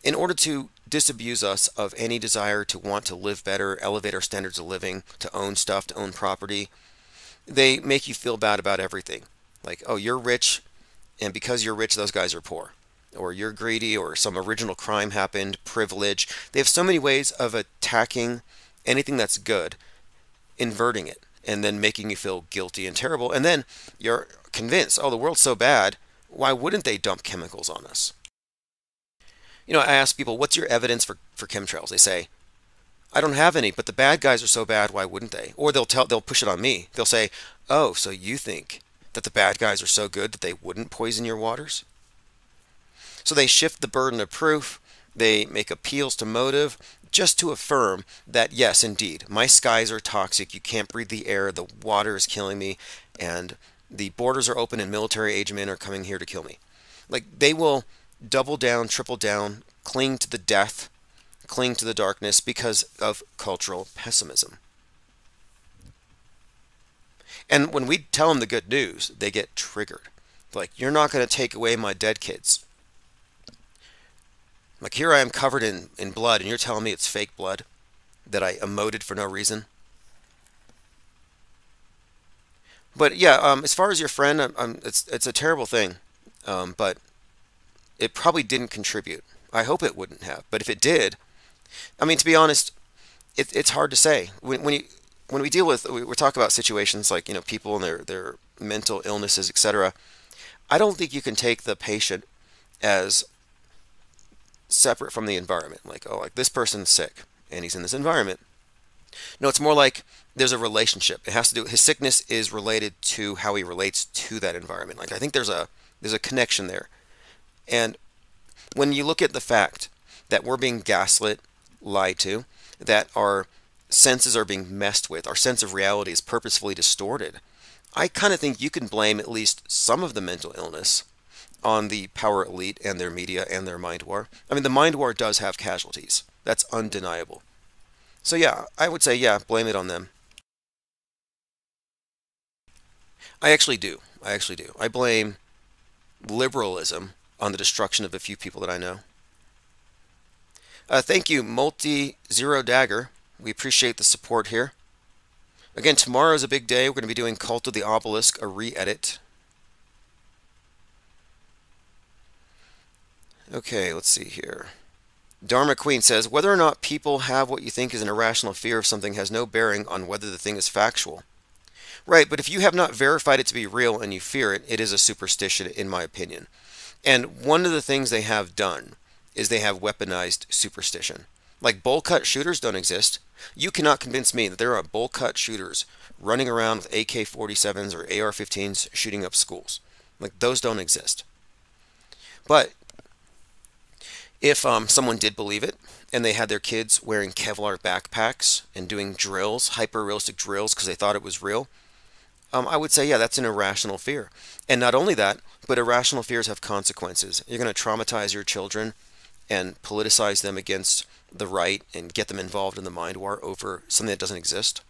in order to disabuse us of any desire to want to live better, elevate our standards of living, to own stuff, to own property, they make you feel bad about everything. Like, oh, you're rich, and because you're rich, those guys are poor. Or you're greedy, or some original crime happened, privilege. They have so many ways of attacking anything that's good, inverting it, and then making you feel guilty and terrible. And then you're convinced, oh, the world's so bad, why wouldn't they dump chemicals on us? You know, I ask people, what's your evidence for, for chemtrails? They say, I don't have any, but the bad guys are so bad, why wouldn't they? Or they'll tell they'll push it on me. They'll say, "Oh, so you think that the bad guys are so good that they wouldn't poison your waters. So they shift the burden of proof, they make appeals to motive just to affirm that, yes, indeed, my skies are toxic, you can't breathe the air, the water is killing me, and the borders are open and military age men are coming here to kill me. Like they will double down, triple down, cling to the death, cling to the darkness because of cultural pessimism. And when we tell them the good news, they get triggered. Like, you're not going to take away my dead kids. Like, here I am covered in, in blood, and you're telling me it's fake blood that I emoted for no reason. But yeah, um, as far as your friend, I'm, I'm, it's it's a terrible thing, um, but it probably didn't contribute. I hope it wouldn't have, but if it did, I mean, to be honest, it, it's hard to say when, when you when we deal with we, we talk about situations like you know people and their their mental illnesses, etc. I don't think you can take the patient as separate from the environment. Like, oh, like this person's sick and he's in this environment. No, it's more like there's a relationship. It has to do his sickness is related to how he relates to that environment. Like I think there's a there's a connection there. And when you look at the fact that we're being gaslit, lied to, that our senses are being messed with, our sense of reality is purposefully distorted, I kind of think you can blame at least some of the mental illness on the power elite and their media and their mind war. I mean, the mind war does have casualties. That's undeniable. So, yeah, I would say, yeah, blame it on them. I actually do. I actually do. I blame liberalism on the destruction of a few people that I know. Uh, thank you, Multi Zero Dagger. We appreciate the support here. Again, tomorrow is a big day. We're going to be doing Cult of the Obelisk, a re-edit. Okay, let's see here. Dharma Queen says, whether or not people have what you think is an irrational fear of something has no bearing on whether the thing is factual. Right, but if you have not verified it to be real and you fear it, it is a superstition, in my opinion. And one of the things they have done is they have weaponized superstition. Like bowl cut shooters don't exist. You cannot convince me that there are bowl cut shooters running around with AK 47s or AR 15s shooting up schools. Like those don't exist. But if um, someone did believe it and they had their kids wearing Kevlar backpacks and doing drills, hyper realistic drills because they thought it was real, um, I would say, yeah, that's an irrational fear. And not only that, but irrational fears have consequences. You're going to traumatize your children and politicize them against the right and get them involved in the mind war over something that doesn't exist.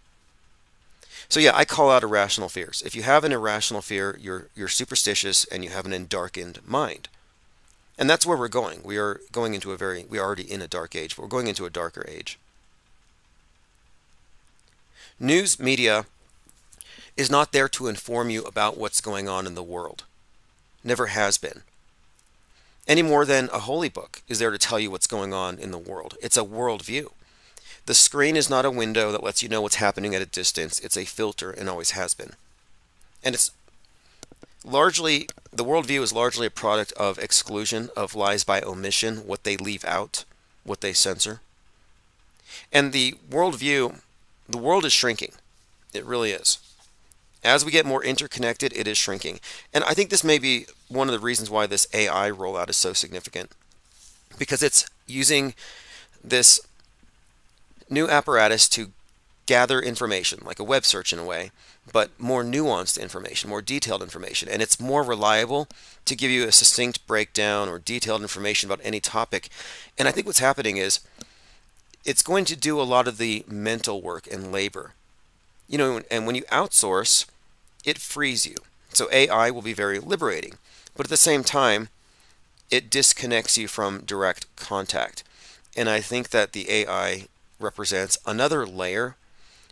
So yeah, I call out irrational fears. If you have an irrational fear, you're you're superstitious and you have an darkened mind. And that's where we're going. We are going into a very we are already in a dark age, but we're going into a darker age. News media is not there to inform you about what's going on in the world. Never has been. Any more than a holy book is there to tell you what's going on in the world. It's a worldview. The screen is not a window that lets you know what's happening at a distance. It's a filter and always has been. And it's largely, the worldview is largely a product of exclusion, of lies by omission, what they leave out, what they censor. And the worldview, the world is shrinking. It really is. As we get more interconnected, it is shrinking. And I think this may be one of the reasons why this AI rollout is so significant. Because it's using this new apparatus to gather information, like a web search in a way, but more nuanced information, more detailed information. And it's more reliable to give you a succinct breakdown or detailed information about any topic. And I think what's happening is it's going to do a lot of the mental work and labor you know, and when you outsource, it frees you. So AI will be very liberating, but at the same time, it disconnects you from direct contact. And I think that the AI represents another layer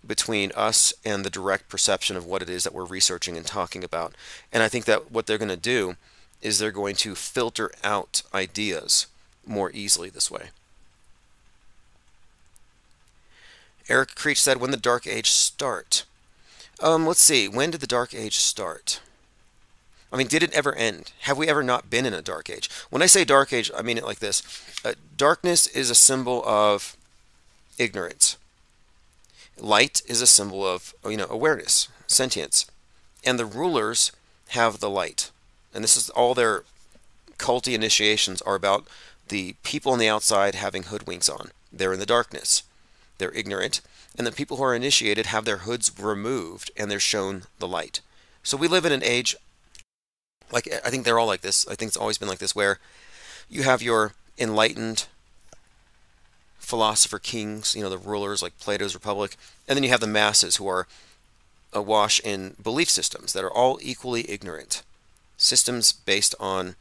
between us and the direct perception of what it is that we're researching and talking about. And I think that what they're going to do is they're going to filter out ideas more easily this way. Eric Creech said, when the Dark Age start? Um, let's see. When did the Dark Age start? I mean, did it ever end? Have we ever not been in a Dark Age? When I say Dark Age, I mean it like this. Uh, darkness is a symbol of ignorance. Light is a symbol of, you know, awareness, sentience. And the rulers have the light. And this is all their culty initiations are about the people on the outside having hoodwinks on. They're in the darkness they're ignorant, and the people who are initiated have their hoods removed and they're shown the light. So we live in an age, like I think they're all like this. I think it's always been like this, where you have your enlightened philosopher kings, you know, the rulers like Plato's Republic, and then you have the masses who are awash in belief systems that are all equally ignorant. Systems based on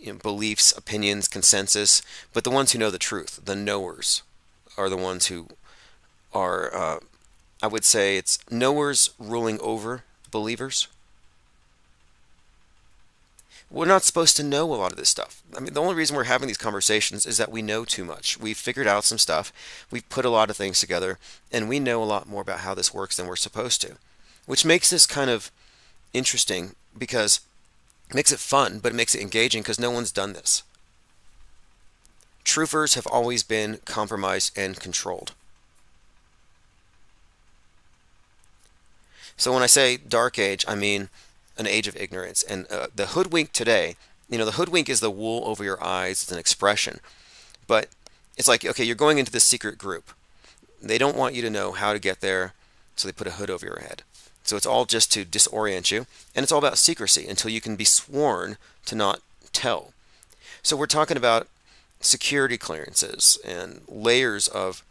you know, beliefs, opinions, consensus, but the ones who know the truth, the knowers, are the ones who are, uh, I would say, it's knowers ruling over believers. We're not supposed to know a lot of this stuff. I mean, the only reason we're having these conversations is that we know too much. We've figured out some stuff, we've put a lot of things together, and we know a lot more about how this works than we're supposed to, which makes this kind of interesting because it makes it fun, but it makes it engaging because no one's done this. Truthers have always been compromised and controlled. So when I say dark age, I mean an age of ignorance. And uh, the hoodwink today, you know, the hoodwink is the wool over your eyes. It's an expression, but it's like okay, you're going into this secret group. They don't want you to know how to get there, so they put a hood over your head. So it's all just to disorient you, and it's all about secrecy until you can be sworn to not tell. So we're talking about security clearances and layers of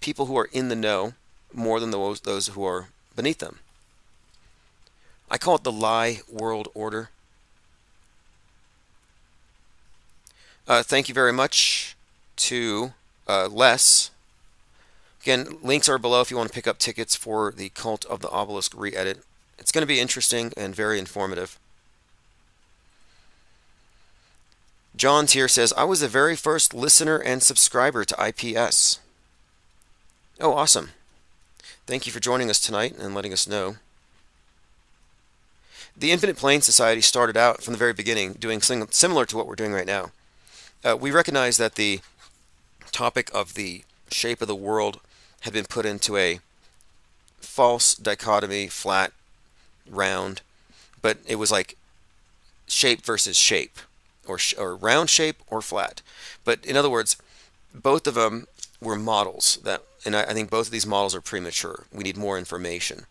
people who are in the know more than those, those who are beneath them. I call it the lie world order. Uh, thank you very much to uh, Les. Again, links are below if you want to pick up tickets for the Cult of the Obelisk re-edit. It's going to be interesting and very informative. John's here says, I was the very first listener and subscriber to IPS. Oh, awesome. Thank you for joining us tonight and letting us know. The Infinite Plane Society started out from the very beginning doing similar to what we're doing right now. Uh, we recognize that the topic of the shape of the world had been put into a false dichotomy, flat, round, but it was like shape versus shape or, or round shape or flat. But in other words, both of them were models that, and I, I think both of these models are premature. We need more information,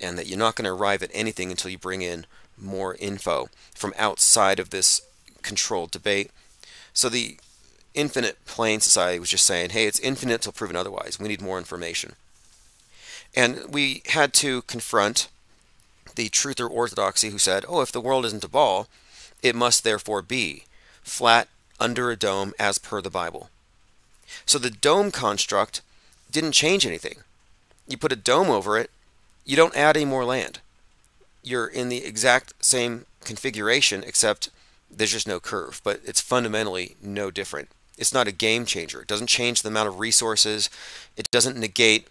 and that you're not going to arrive at anything until you bring in more info from outside of this controlled debate. So the Infinite Plane Society was just saying, hey, it's infinite until proven otherwise. We need more information. And we had to confront the truther orthodoxy who said, oh, if the world isn't a ball, it must therefore be flat under a dome as per the Bible. So the dome construct didn't change anything. You put a dome over it, you don't add any more land. You're in the exact same configuration, except there's just no curve, but it's fundamentally no different. It's not a game changer. It doesn't change the amount of resources. It doesn't negate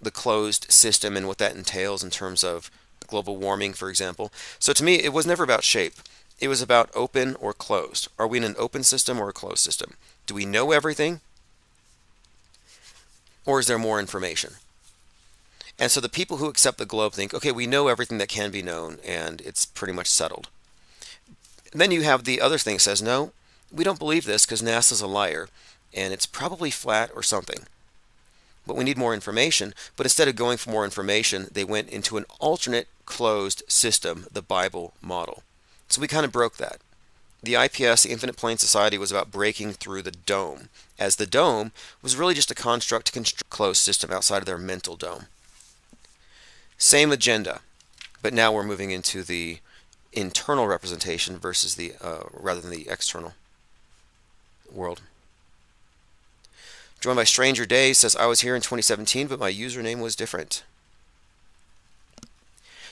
the closed system and what that entails in terms of global warming, for example. So to me, it was never about shape. It was about open or closed. Are we in an open system or a closed system? Do we know everything? Or is there more information? And so the people who accept the globe think, okay, we know everything that can be known and it's pretty much settled. And then you have the other thing that says, no, we don't believe this because NASA's a liar and it's probably flat or something. But we need more information. But instead of going for more information, they went into an alternate closed system, the Bible model. So we kind of broke that. The IPS, the Infinite Plane Society, was about breaking through the dome, as the dome was really just a construct to construct a closed system outside of their mental dome. Same agenda, but now we're moving into the internal representation versus the uh, rather than the external world. Joined by Stranger Days says I was here in 2017, but my username was different.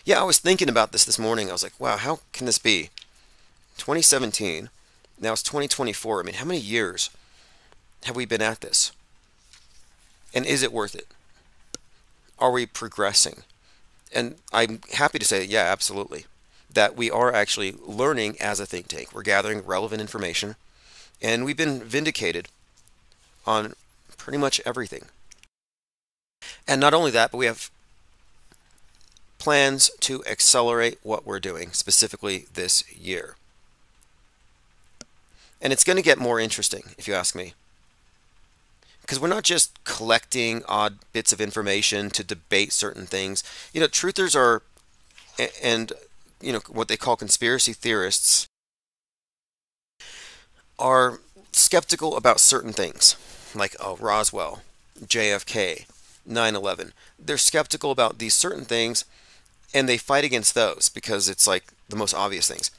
Yeah, I was thinking about this this morning. I was like, wow, how can this be? 2017, now it's 2024. I mean, how many years have we been at this? And is it worth it? Are we progressing? And I'm happy to say, yeah, absolutely, that we are actually learning as a think tank. We're gathering relevant information, and we've been vindicated on pretty much everything. And not only that, but we have plans to accelerate what we're doing, specifically this year. And it's going to get more interesting, if you ask me. Because we're not just collecting odd bits of information to debate certain things. You know, truthers are, and, you know, what they call conspiracy theorists are skeptical about certain things, like oh, Roswell, JFK, 9 11. They're skeptical about these certain things and they fight against those because it's like the most obvious things.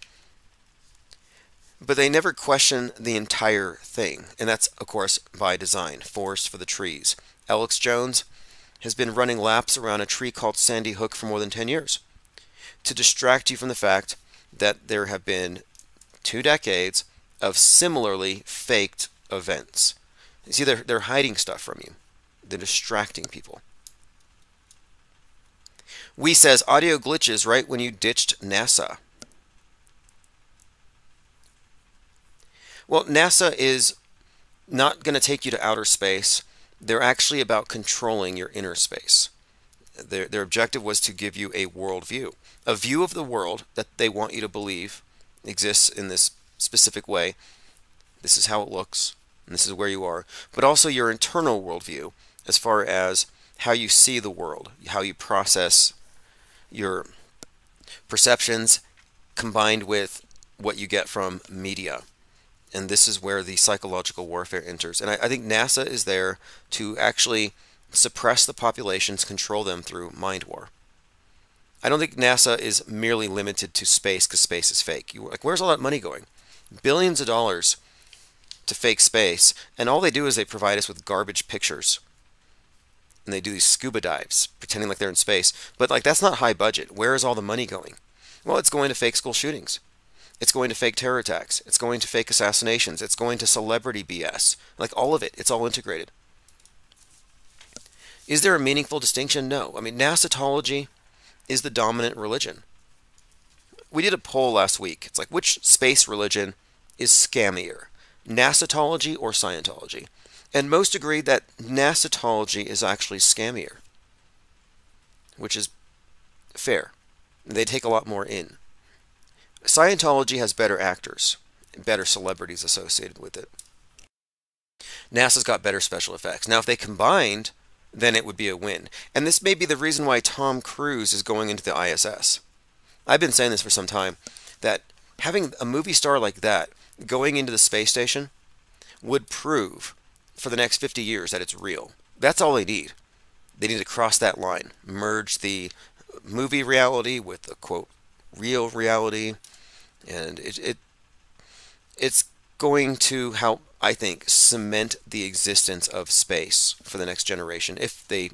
But they never question the entire thing, and that's, of course, by design. Forest for the trees. Alex Jones has been running laps around a tree called Sandy Hook for more than 10 years to distract you from the fact that there have been two decades of similarly faked events. You see, they're, they're hiding stuff from you, they're distracting people. We says audio glitches right when you ditched NASA. Well, NASA is not going to take you to outer space. They're actually about controlling your inner space. Their, their objective was to give you a world view, a view of the world that they want you to believe exists in this specific way. This is how it looks, and this is where you are, but also your internal worldview as far as how you see the world, how you process your perceptions combined with what you get from media and this is where the psychological warfare enters. And I, I think NASA is there to actually suppress the populations, control them through mind war. I don't think NASA is merely limited to space because space is fake. You, like, where's all that money going? Billions of dollars to fake space, and all they do is they provide us with garbage pictures. And they do these scuba dives, pretending like they're in space. But like, that's not high budget. Where is all the money going? Well, it's going to fake school shootings. It's going to fake terror attacks. It's going to fake assassinations. It's going to celebrity BS. Like all of it, it's all integrated. Is there a meaningful distinction? No. I mean, Nasatology is the dominant religion. We did a poll last week. It's like, which space religion is scammier, Nasatology or Scientology? And most agree that Nasatology is actually scammier, which is fair. They take a lot more in. Scientology has better actors, better celebrities associated with it. NASA's got better special effects. Now, if they combined, then it would be a win. And this may be the reason why Tom Cruise is going into the ISS. I've been saying this for some time that having a movie star like that going into the space station would prove for the next 50 years that it's real. That's all they need. They need to cross that line, merge the movie reality with the quote real reality and it, it it's going to help I think cement the existence of space for the next generation if they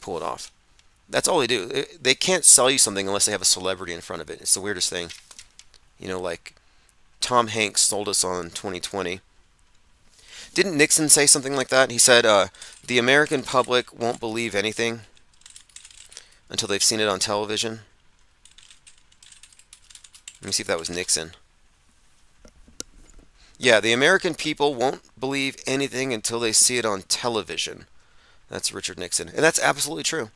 pull it off. That's all they do. They can't sell you something unless they have a celebrity in front of it. It's the weirdest thing. You know, like Tom Hanks sold us on 2020. Didn't Nixon say something like that? He said, uh, the American public won't believe anything until they've seen it on television. Let me see if that was Nixon. Yeah, the American people won't believe anything until they see it on television. That's Richard Nixon. And that's absolutely true.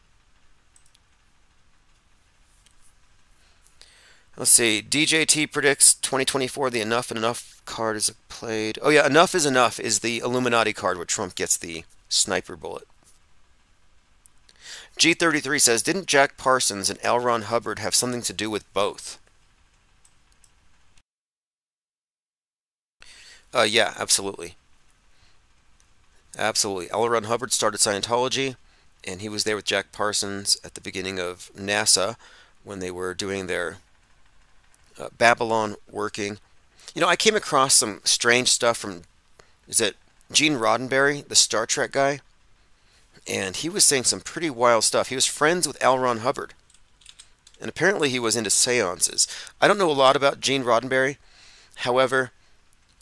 Let's see. DJT predicts 2024 the Enough and Enough card is played. Oh, yeah, Enough is Enough is the Illuminati card where Trump gets the sniper bullet. G33 says Didn't Jack Parsons and L. Ron Hubbard have something to do with both? Uh, yeah, absolutely. Absolutely. L. Ron Hubbard started Scientology, and he was there with Jack Parsons at the beginning of NASA when they were doing their uh, Babalon working. You know, I came across some strange stuff from, is it Gene Roddenberry, the Star Trek guy? And he was saying some pretty wild stuff. He was friends with L. Ron Hubbard. And apparently he was into seances. I don't know a lot about Gene Roddenberry. However,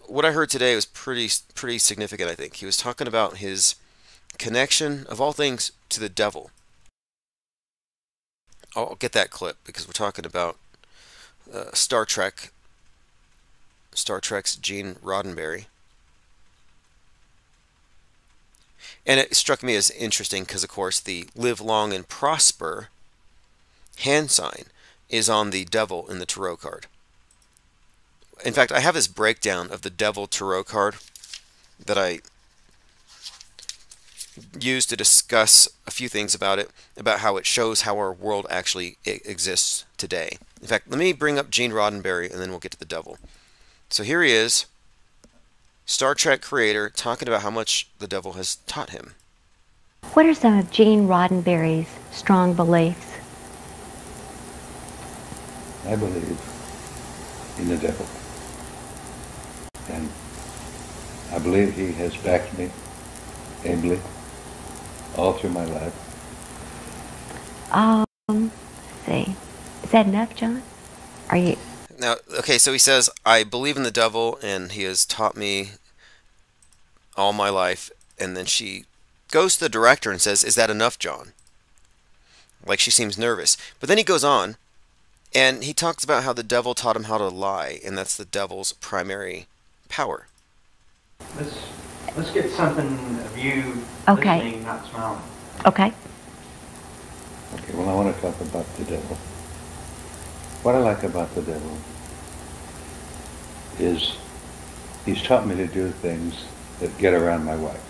what I heard today was pretty pretty significant. I think he was talking about his connection of all things to the devil. I'll get that clip because we're talking about uh, Star Trek. Star Trek's Gene Roddenberry. And it struck me as interesting because, of course, the live long and prosper hand sign is on the devil in the tarot card in fact, I have this breakdown of the Devil Tarot card that I used to discuss a few things about it, about how it shows how our world actually exists today. In fact, let me bring up Gene Roddenberry and then we'll get to the devil. So here he is, Star Trek creator, talking about how much the devil has taught him. What are some of Gene Roddenberry's strong beliefs? I believe in the devil. And I believe he has backed me ably all through my life. Um, let's see. Is that enough, John? Are you? Now, okay, so he says, I believe in the devil, and he has taught me all my life. And then she goes to the director and says, Is that enough, John? Like she seems nervous. But then he goes on, and he talks about how the devil taught him how to lie, and that's the devil's primary power. Let's, let's get something of you okay. listening, not smiling. Okay. Okay, well, I want to talk about the devil. What I like about the devil is he's taught me to do things that get around my wife.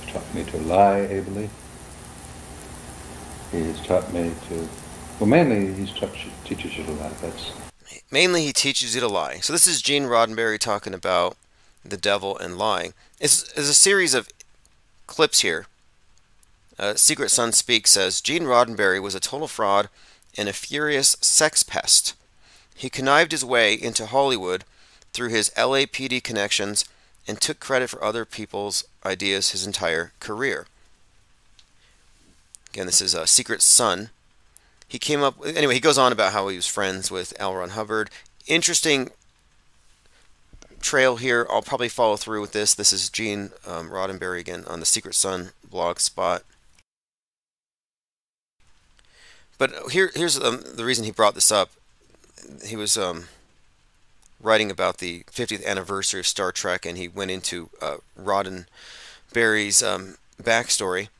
He's taught me to lie ably. He's taught me to, well, mainly he teaches you to lie. That's Mainly, he teaches you to lie. So this is Gene Roddenberry talking about the devil and lying. It's, it's a series of clips here. Uh, Secret Sun Speaks says Gene Roddenberry was a total fraud and a furious sex pest. He connived his way into Hollywood through his LAPD connections and took credit for other people's ideas his entire career. Again, this is a Secret Sun. He came up anyway. He goes on about how he was friends with L. Ron Hubbard. Interesting trail here. I'll probably follow through with this. This is Gene um, Roddenberry again on the Secret Sun blog spot. But here, here's um, the reason he brought this up. He was um, writing about the 50th anniversary of Star Trek, and he went into uh, Roddenberry's um, backstory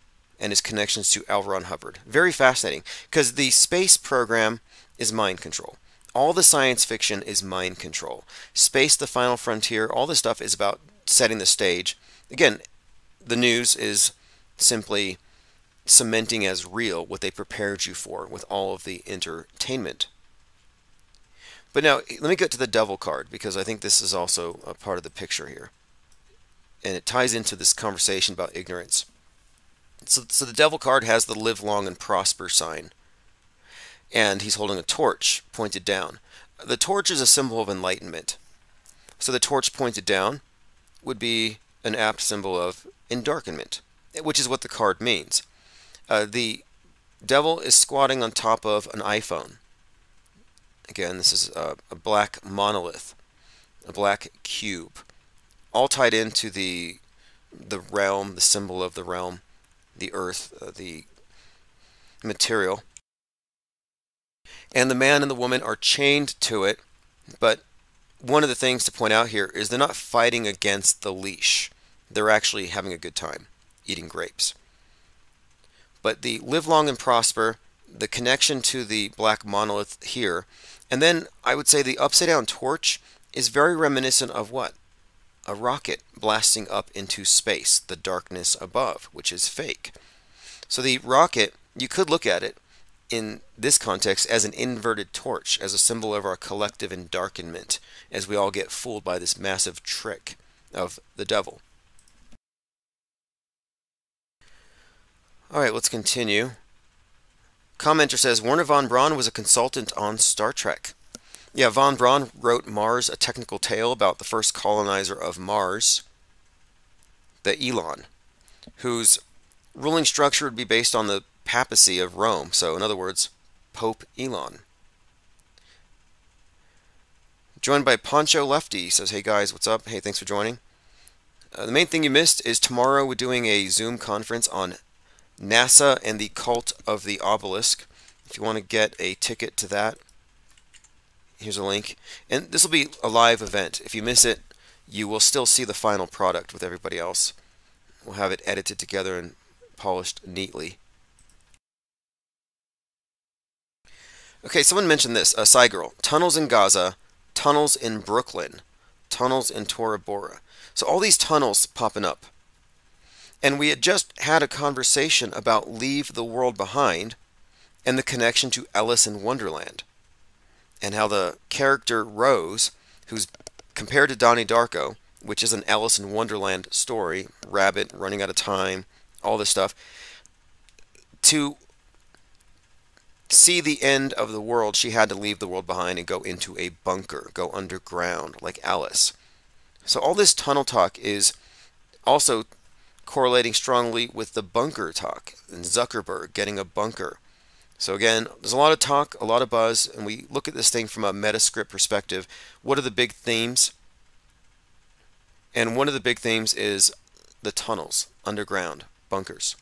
and his connections to L. Ron Hubbard. Very fascinating, because the space program is mind control. All the science fiction is mind control. Space, the final frontier, all this stuff is about setting the stage. Again, the news is simply cementing as real what they prepared you for with all of the entertainment. But now, let me get to the devil card because I think this is also a part of the picture here. And it ties into this conversation about ignorance. So, so the devil card has the live long and prosper sign. And he's holding a torch pointed down. The torch is a symbol of enlightenment. So the torch pointed down would be an apt symbol of endarkenment, which is what the card means. Uh, the devil is squatting on top of an iPhone. Again, this is a, a black monolith, a black cube, all tied into the the realm, the symbol of the realm, the earth, uh, the material. And the man and the woman are chained to it, but one of the things to point out here is they're not fighting against the leash. They're actually having a good time eating grapes. But the live long and prosper, the connection to the black monolith here, and then I would say the upside down torch is very reminiscent of what? A rocket blasting up into space, the darkness above, which is fake. So the rocket, you could look at it in this context as an inverted torch, as a symbol of our collective endarkenment, as we all get fooled by this massive trick of the devil. All right, let's continue. Commenter says Wernher von Braun was a consultant on Star Trek. Yeah, von Braun wrote Mars, a technical tale about the first colonizer of Mars, the Elon, whose ruling structure would be based on the papacy of Rome. So, in other words, Pope Elon. Joined by Poncho Lefty says, "Hey guys, what's up? Hey, thanks for joining." Uh, the main thing you missed is tomorrow we're doing a Zoom conference on NASA and the Cult of the Obelisk. If you want to get a ticket to that, here's a link. And this will be a live event. If you miss it, you will still see the final product with everybody else. We'll have it edited together and polished neatly. Okay, someone mentioned this. a Uh, Girl. Tunnels in Gaza, tunnels in Brooklyn, tunnels in Tora Bora. So all these tunnels popping up. And we had just had a conversation about Leave the World Behind and the connection to Alice in Wonderland. And how the character Rose, who's compared to Donnie Darko, which is an Alice in Wonderland story, rabbit running out of time, all this stuff, to see the end of the world, she had to leave the world behind and go into a bunker, go underground, like Alice. So all this tunnel talk is also correlating strongly with the bunker talk and Zuckerberg getting a bunker. So again, there's a lot of talk, a lot of buzz, and we look at this thing from a metascript perspective. What are the big themes? And one of the big themes is the tunnels, underground, bunkers.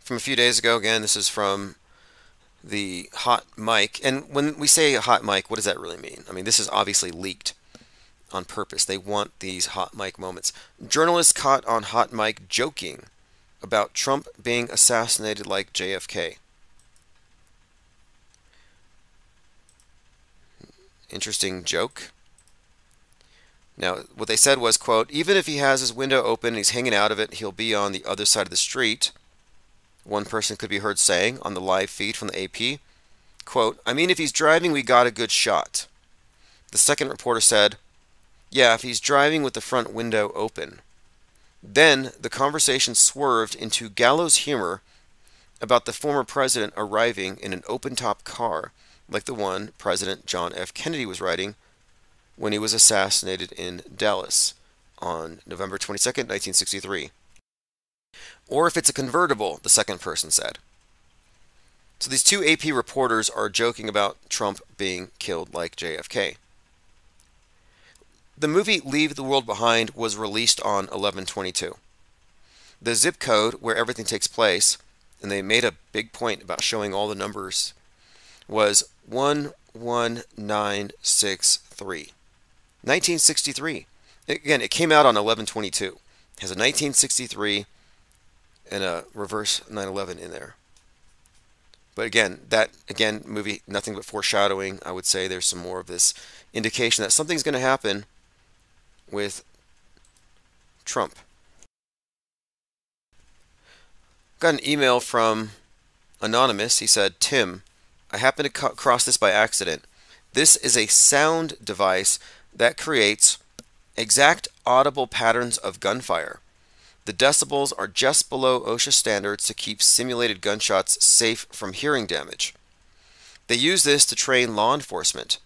From a few days ago, again, this is from the hot mic. And when we say a hot mic, what does that really mean? I mean, this is obviously leaked. On purpose. They want these hot mic moments. Journalists caught on hot mic joking about Trump being assassinated like JFK. Interesting joke. Now, what they said was, quote, even if he has his window open and he's hanging out of it, he'll be on the other side of the street. One person could be heard saying on the live feed from the AP, quote, I mean, if he's driving, we got a good shot. The second reporter said, yeah, if he's driving with the front window open. Then the conversation swerved into gallows humor about the former president arriving in an open top car like the one President John F. Kennedy was riding when he was assassinated in Dallas on November 22, 1963. Or if it's a convertible, the second person said. So these two AP reporters are joking about Trump being killed like JFK. The movie Leave the World Behind was released on 1122. The zip code where everything takes place, and they made a big point about showing all the numbers, was 11963. 1963. Again, it came out on 1122. It has a 1963 and a reverse 911 in there. But again, that again movie nothing but foreshadowing. I would say there's some more of this indication that something's going to happen with Trump. Got an email from Anonymous. He said, Tim, I happened to cross this by accident. This is a sound device that creates exact audible patterns of gunfire. The decibels are just below OSHA standards to keep simulated gunshots safe from hearing damage. They use this to train law enforcement.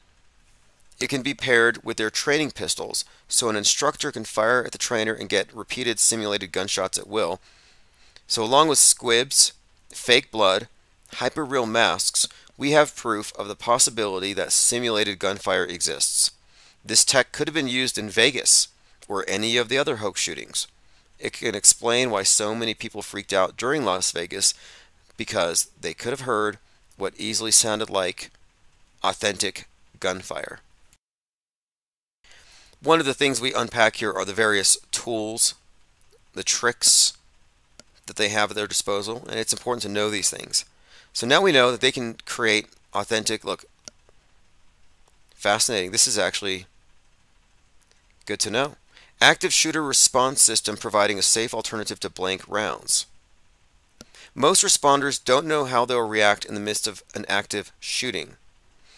It can be paired with their training pistols, so an instructor can fire at the trainer and get repeated simulated gunshots at will. So, along with squibs, fake blood, hyperreal masks, we have proof of the possibility that simulated gunfire exists. This tech could have been used in Vegas or any of the other hoax shootings. It can explain why so many people freaked out during Las Vegas because they could have heard what easily sounded like authentic gunfire. One of the things we unpack here are the various tools, the tricks that they have at their disposal, and it's important to know these things. So now we know that they can create authentic, look, fascinating. This is actually good to know. Active shooter response system providing a safe alternative to blank rounds. Most responders don't know how they'll react in the midst of an active shooting.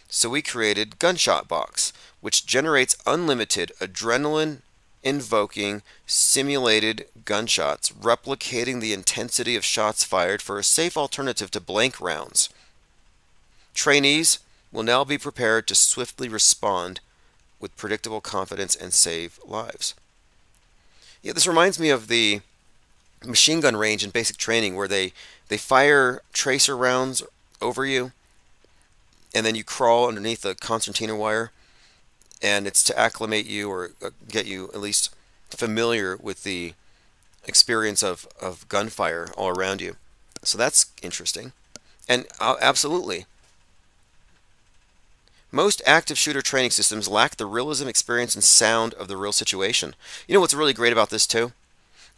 So we created Gunshot Box, which generates unlimited adrenaline invoking simulated gunshots, replicating the intensity of shots fired for a safe alternative to blank rounds. Trainees will now be prepared to swiftly respond with predictable confidence and save lives. Yeah, this reminds me of the machine gun range in basic training where they, they fire tracer rounds over you and then you crawl underneath a concertina wire and it's to acclimate you or uh, get you at least familiar with the experience of, of gunfire all around you. So that's interesting. And uh, absolutely, most active shooter training systems lack the realism, experience, and sound of the real situation. You know what's really great about this, too?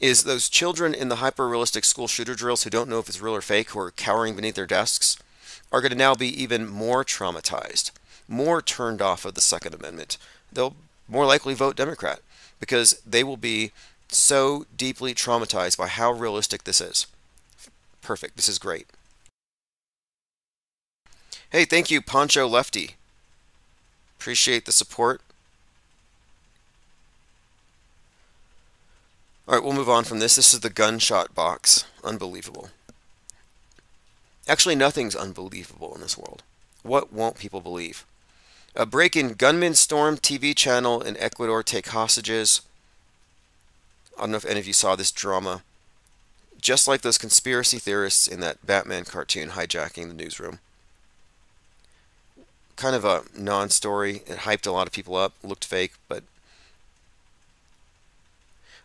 Is those children in the hyper realistic school shooter drills who don't know if it's real or fake, who are cowering beneath their desks, are going to now be even more traumatized more turned off of the Second Amendment. They'll more likely vote Democrat because they will be so deeply traumatized by how realistic this is. Perfect. This is great. Hey, thank you, Poncho Lefty. Appreciate the support. All right, we'll move on from this. This is the gunshot box. Unbelievable. Actually, nothing's unbelievable in this world. What won't people believe? A break in gunmen storm TV channel in Ecuador take hostages. I don't know if any of you saw this drama. Just like those conspiracy theorists in that Batman cartoon hijacking the newsroom. Kind of a non story. It hyped a lot of people up, looked fake, but.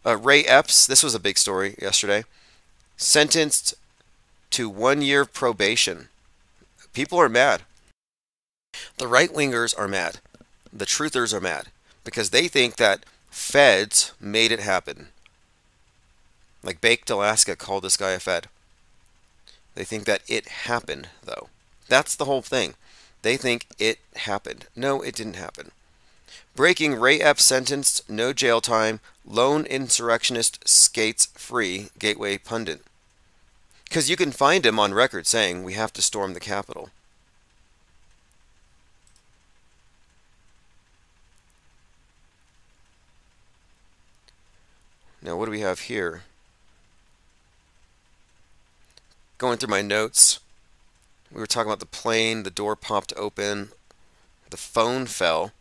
Uh, Ray Epps, this was a big story yesterday, sentenced to one year probation. People are mad. The right wingers are mad. The truthers are mad. because they think that feds made it happen. Like Baked Alaska called this guy a fed. They think that it happened, though. That's the whole thing. They think it happened. No, it didn't happen. Breaking Ray Epps sentenced, no jail time, lone insurrectionist skates free, Gateway pundit. Because you can find him on record saying, we have to storm the Capitol. Now, what do we have here? Going through my notes, we were talking about the plane, the door popped open, the phone fell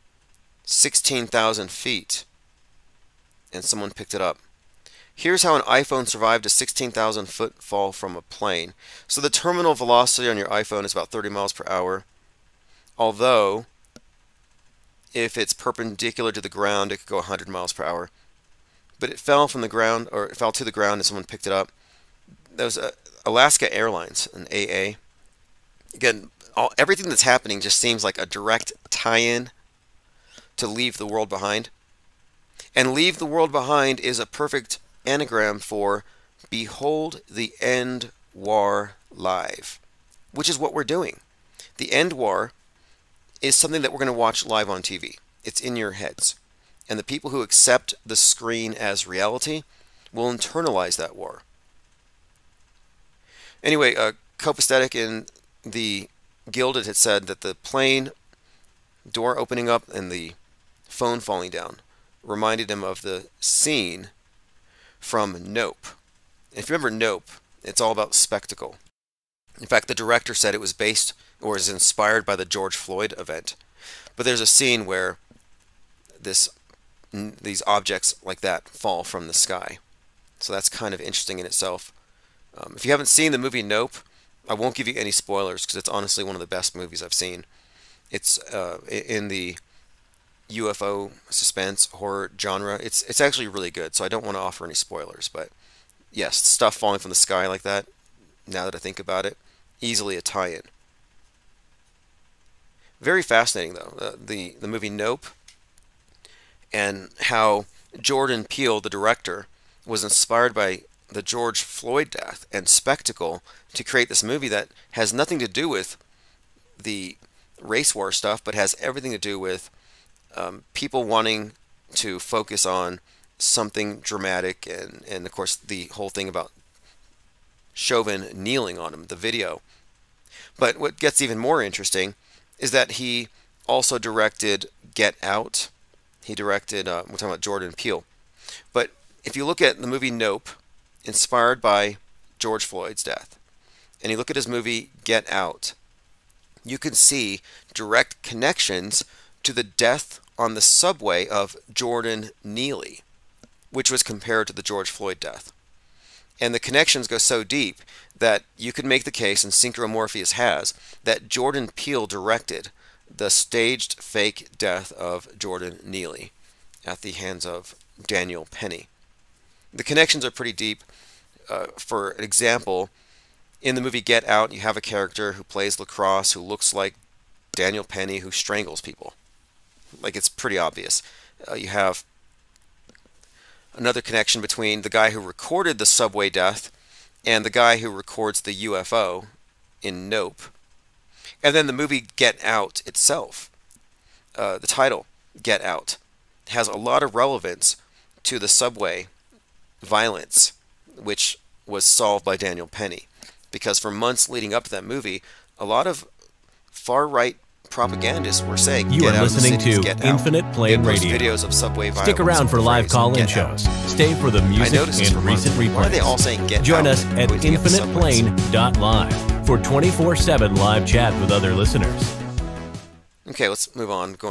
16,000 feet, and someone picked it up. Here's how an iPhone survived a 16,000 foot fall from a plane. So the terminal velocity on your iPhone is about 30 miles per hour. Although, if it's perpendicular to the ground, it could go 100 miles per hour. But it fell from the ground, or it fell to the ground, and someone picked it up. That was uh, Alaska Airlines, an AA. Again, all, everything that's happening just seems like a direct tie-in to leave the world behind. And leave the world behind is a perfect anagram for behold the end war live, which is what we're doing. The end war is something that we're going to watch live on TV. It's in your heads. And the people who accept the screen as reality will internalize that war. Anyway, uh, Copacetic in the Gilded had said that the plane door opening up and the phone falling down reminded him of the scene from Nope. If you remember Nope, it's all about spectacle. In fact, the director said it was based or is inspired by the George Floyd event. But there's a scene where this these objects like that fall from the sky. So that's kind of interesting in itself. Um, if you haven't seen the movie Nope, I won't give you any spoilers because it's honestly one of the best movies I've seen. It's uh, in the UFO suspense horror genre. It's it's actually really good, so I don't want to offer any spoilers. But yes, stuff falling from the sky like that. Now that I think about it, easily a tie-in. Very fascinating though. Uh, the the movie Nope and how Jordan Peele, the director, was inspired by the George Floyd death and spectacle to create this movie that has nothing to do with the race war stuff, but has everything to do with um, people wanting to focus on something dramatic, and, and of course the whole thing about Chauvin kneeling on him, the video. But what gets even more interesting is that he also directed Get Out. He directed, uh, we're talking about Jordan Peele. But if you look at the movie Nope, inspired by George Floyd's death, and you look at his movie Get Out, you can see direct connections to the death on the subway of Jordan Neely, which was compared to the George Floyd death. And the connections go so deep that you could make the case, and Synchromorpheus has, that Jordan Peele directed the staged fake death of Jordan Neely at the hands of Daniel Penny. The connections are pretty deep. Uh, for example, in the movie Get Out, you have a character who plays lacrosse who looks like Daniel Penny who strangles people. Like it's pretty obvious. Uh, you have another connection between the guy who recorded the subway death and the guy who records the UFO in Nope. And then the movie Get Out itself, uh, the title Get Out, has a lot of relevance to the subway violence, which was solved by Daniel Penny. Because for months leading up to that movie, a lot of far right propagandists were saying, You "Get are out of the listening cities, to get out." Infinite Plane Radio. videos of subway. Stick around for live call in shows. Stay for the music and recent replays. Why are they all saying get Join out us at infiniteplane.live for 24 7 live chat with other listeners. Okay, let's move on. Going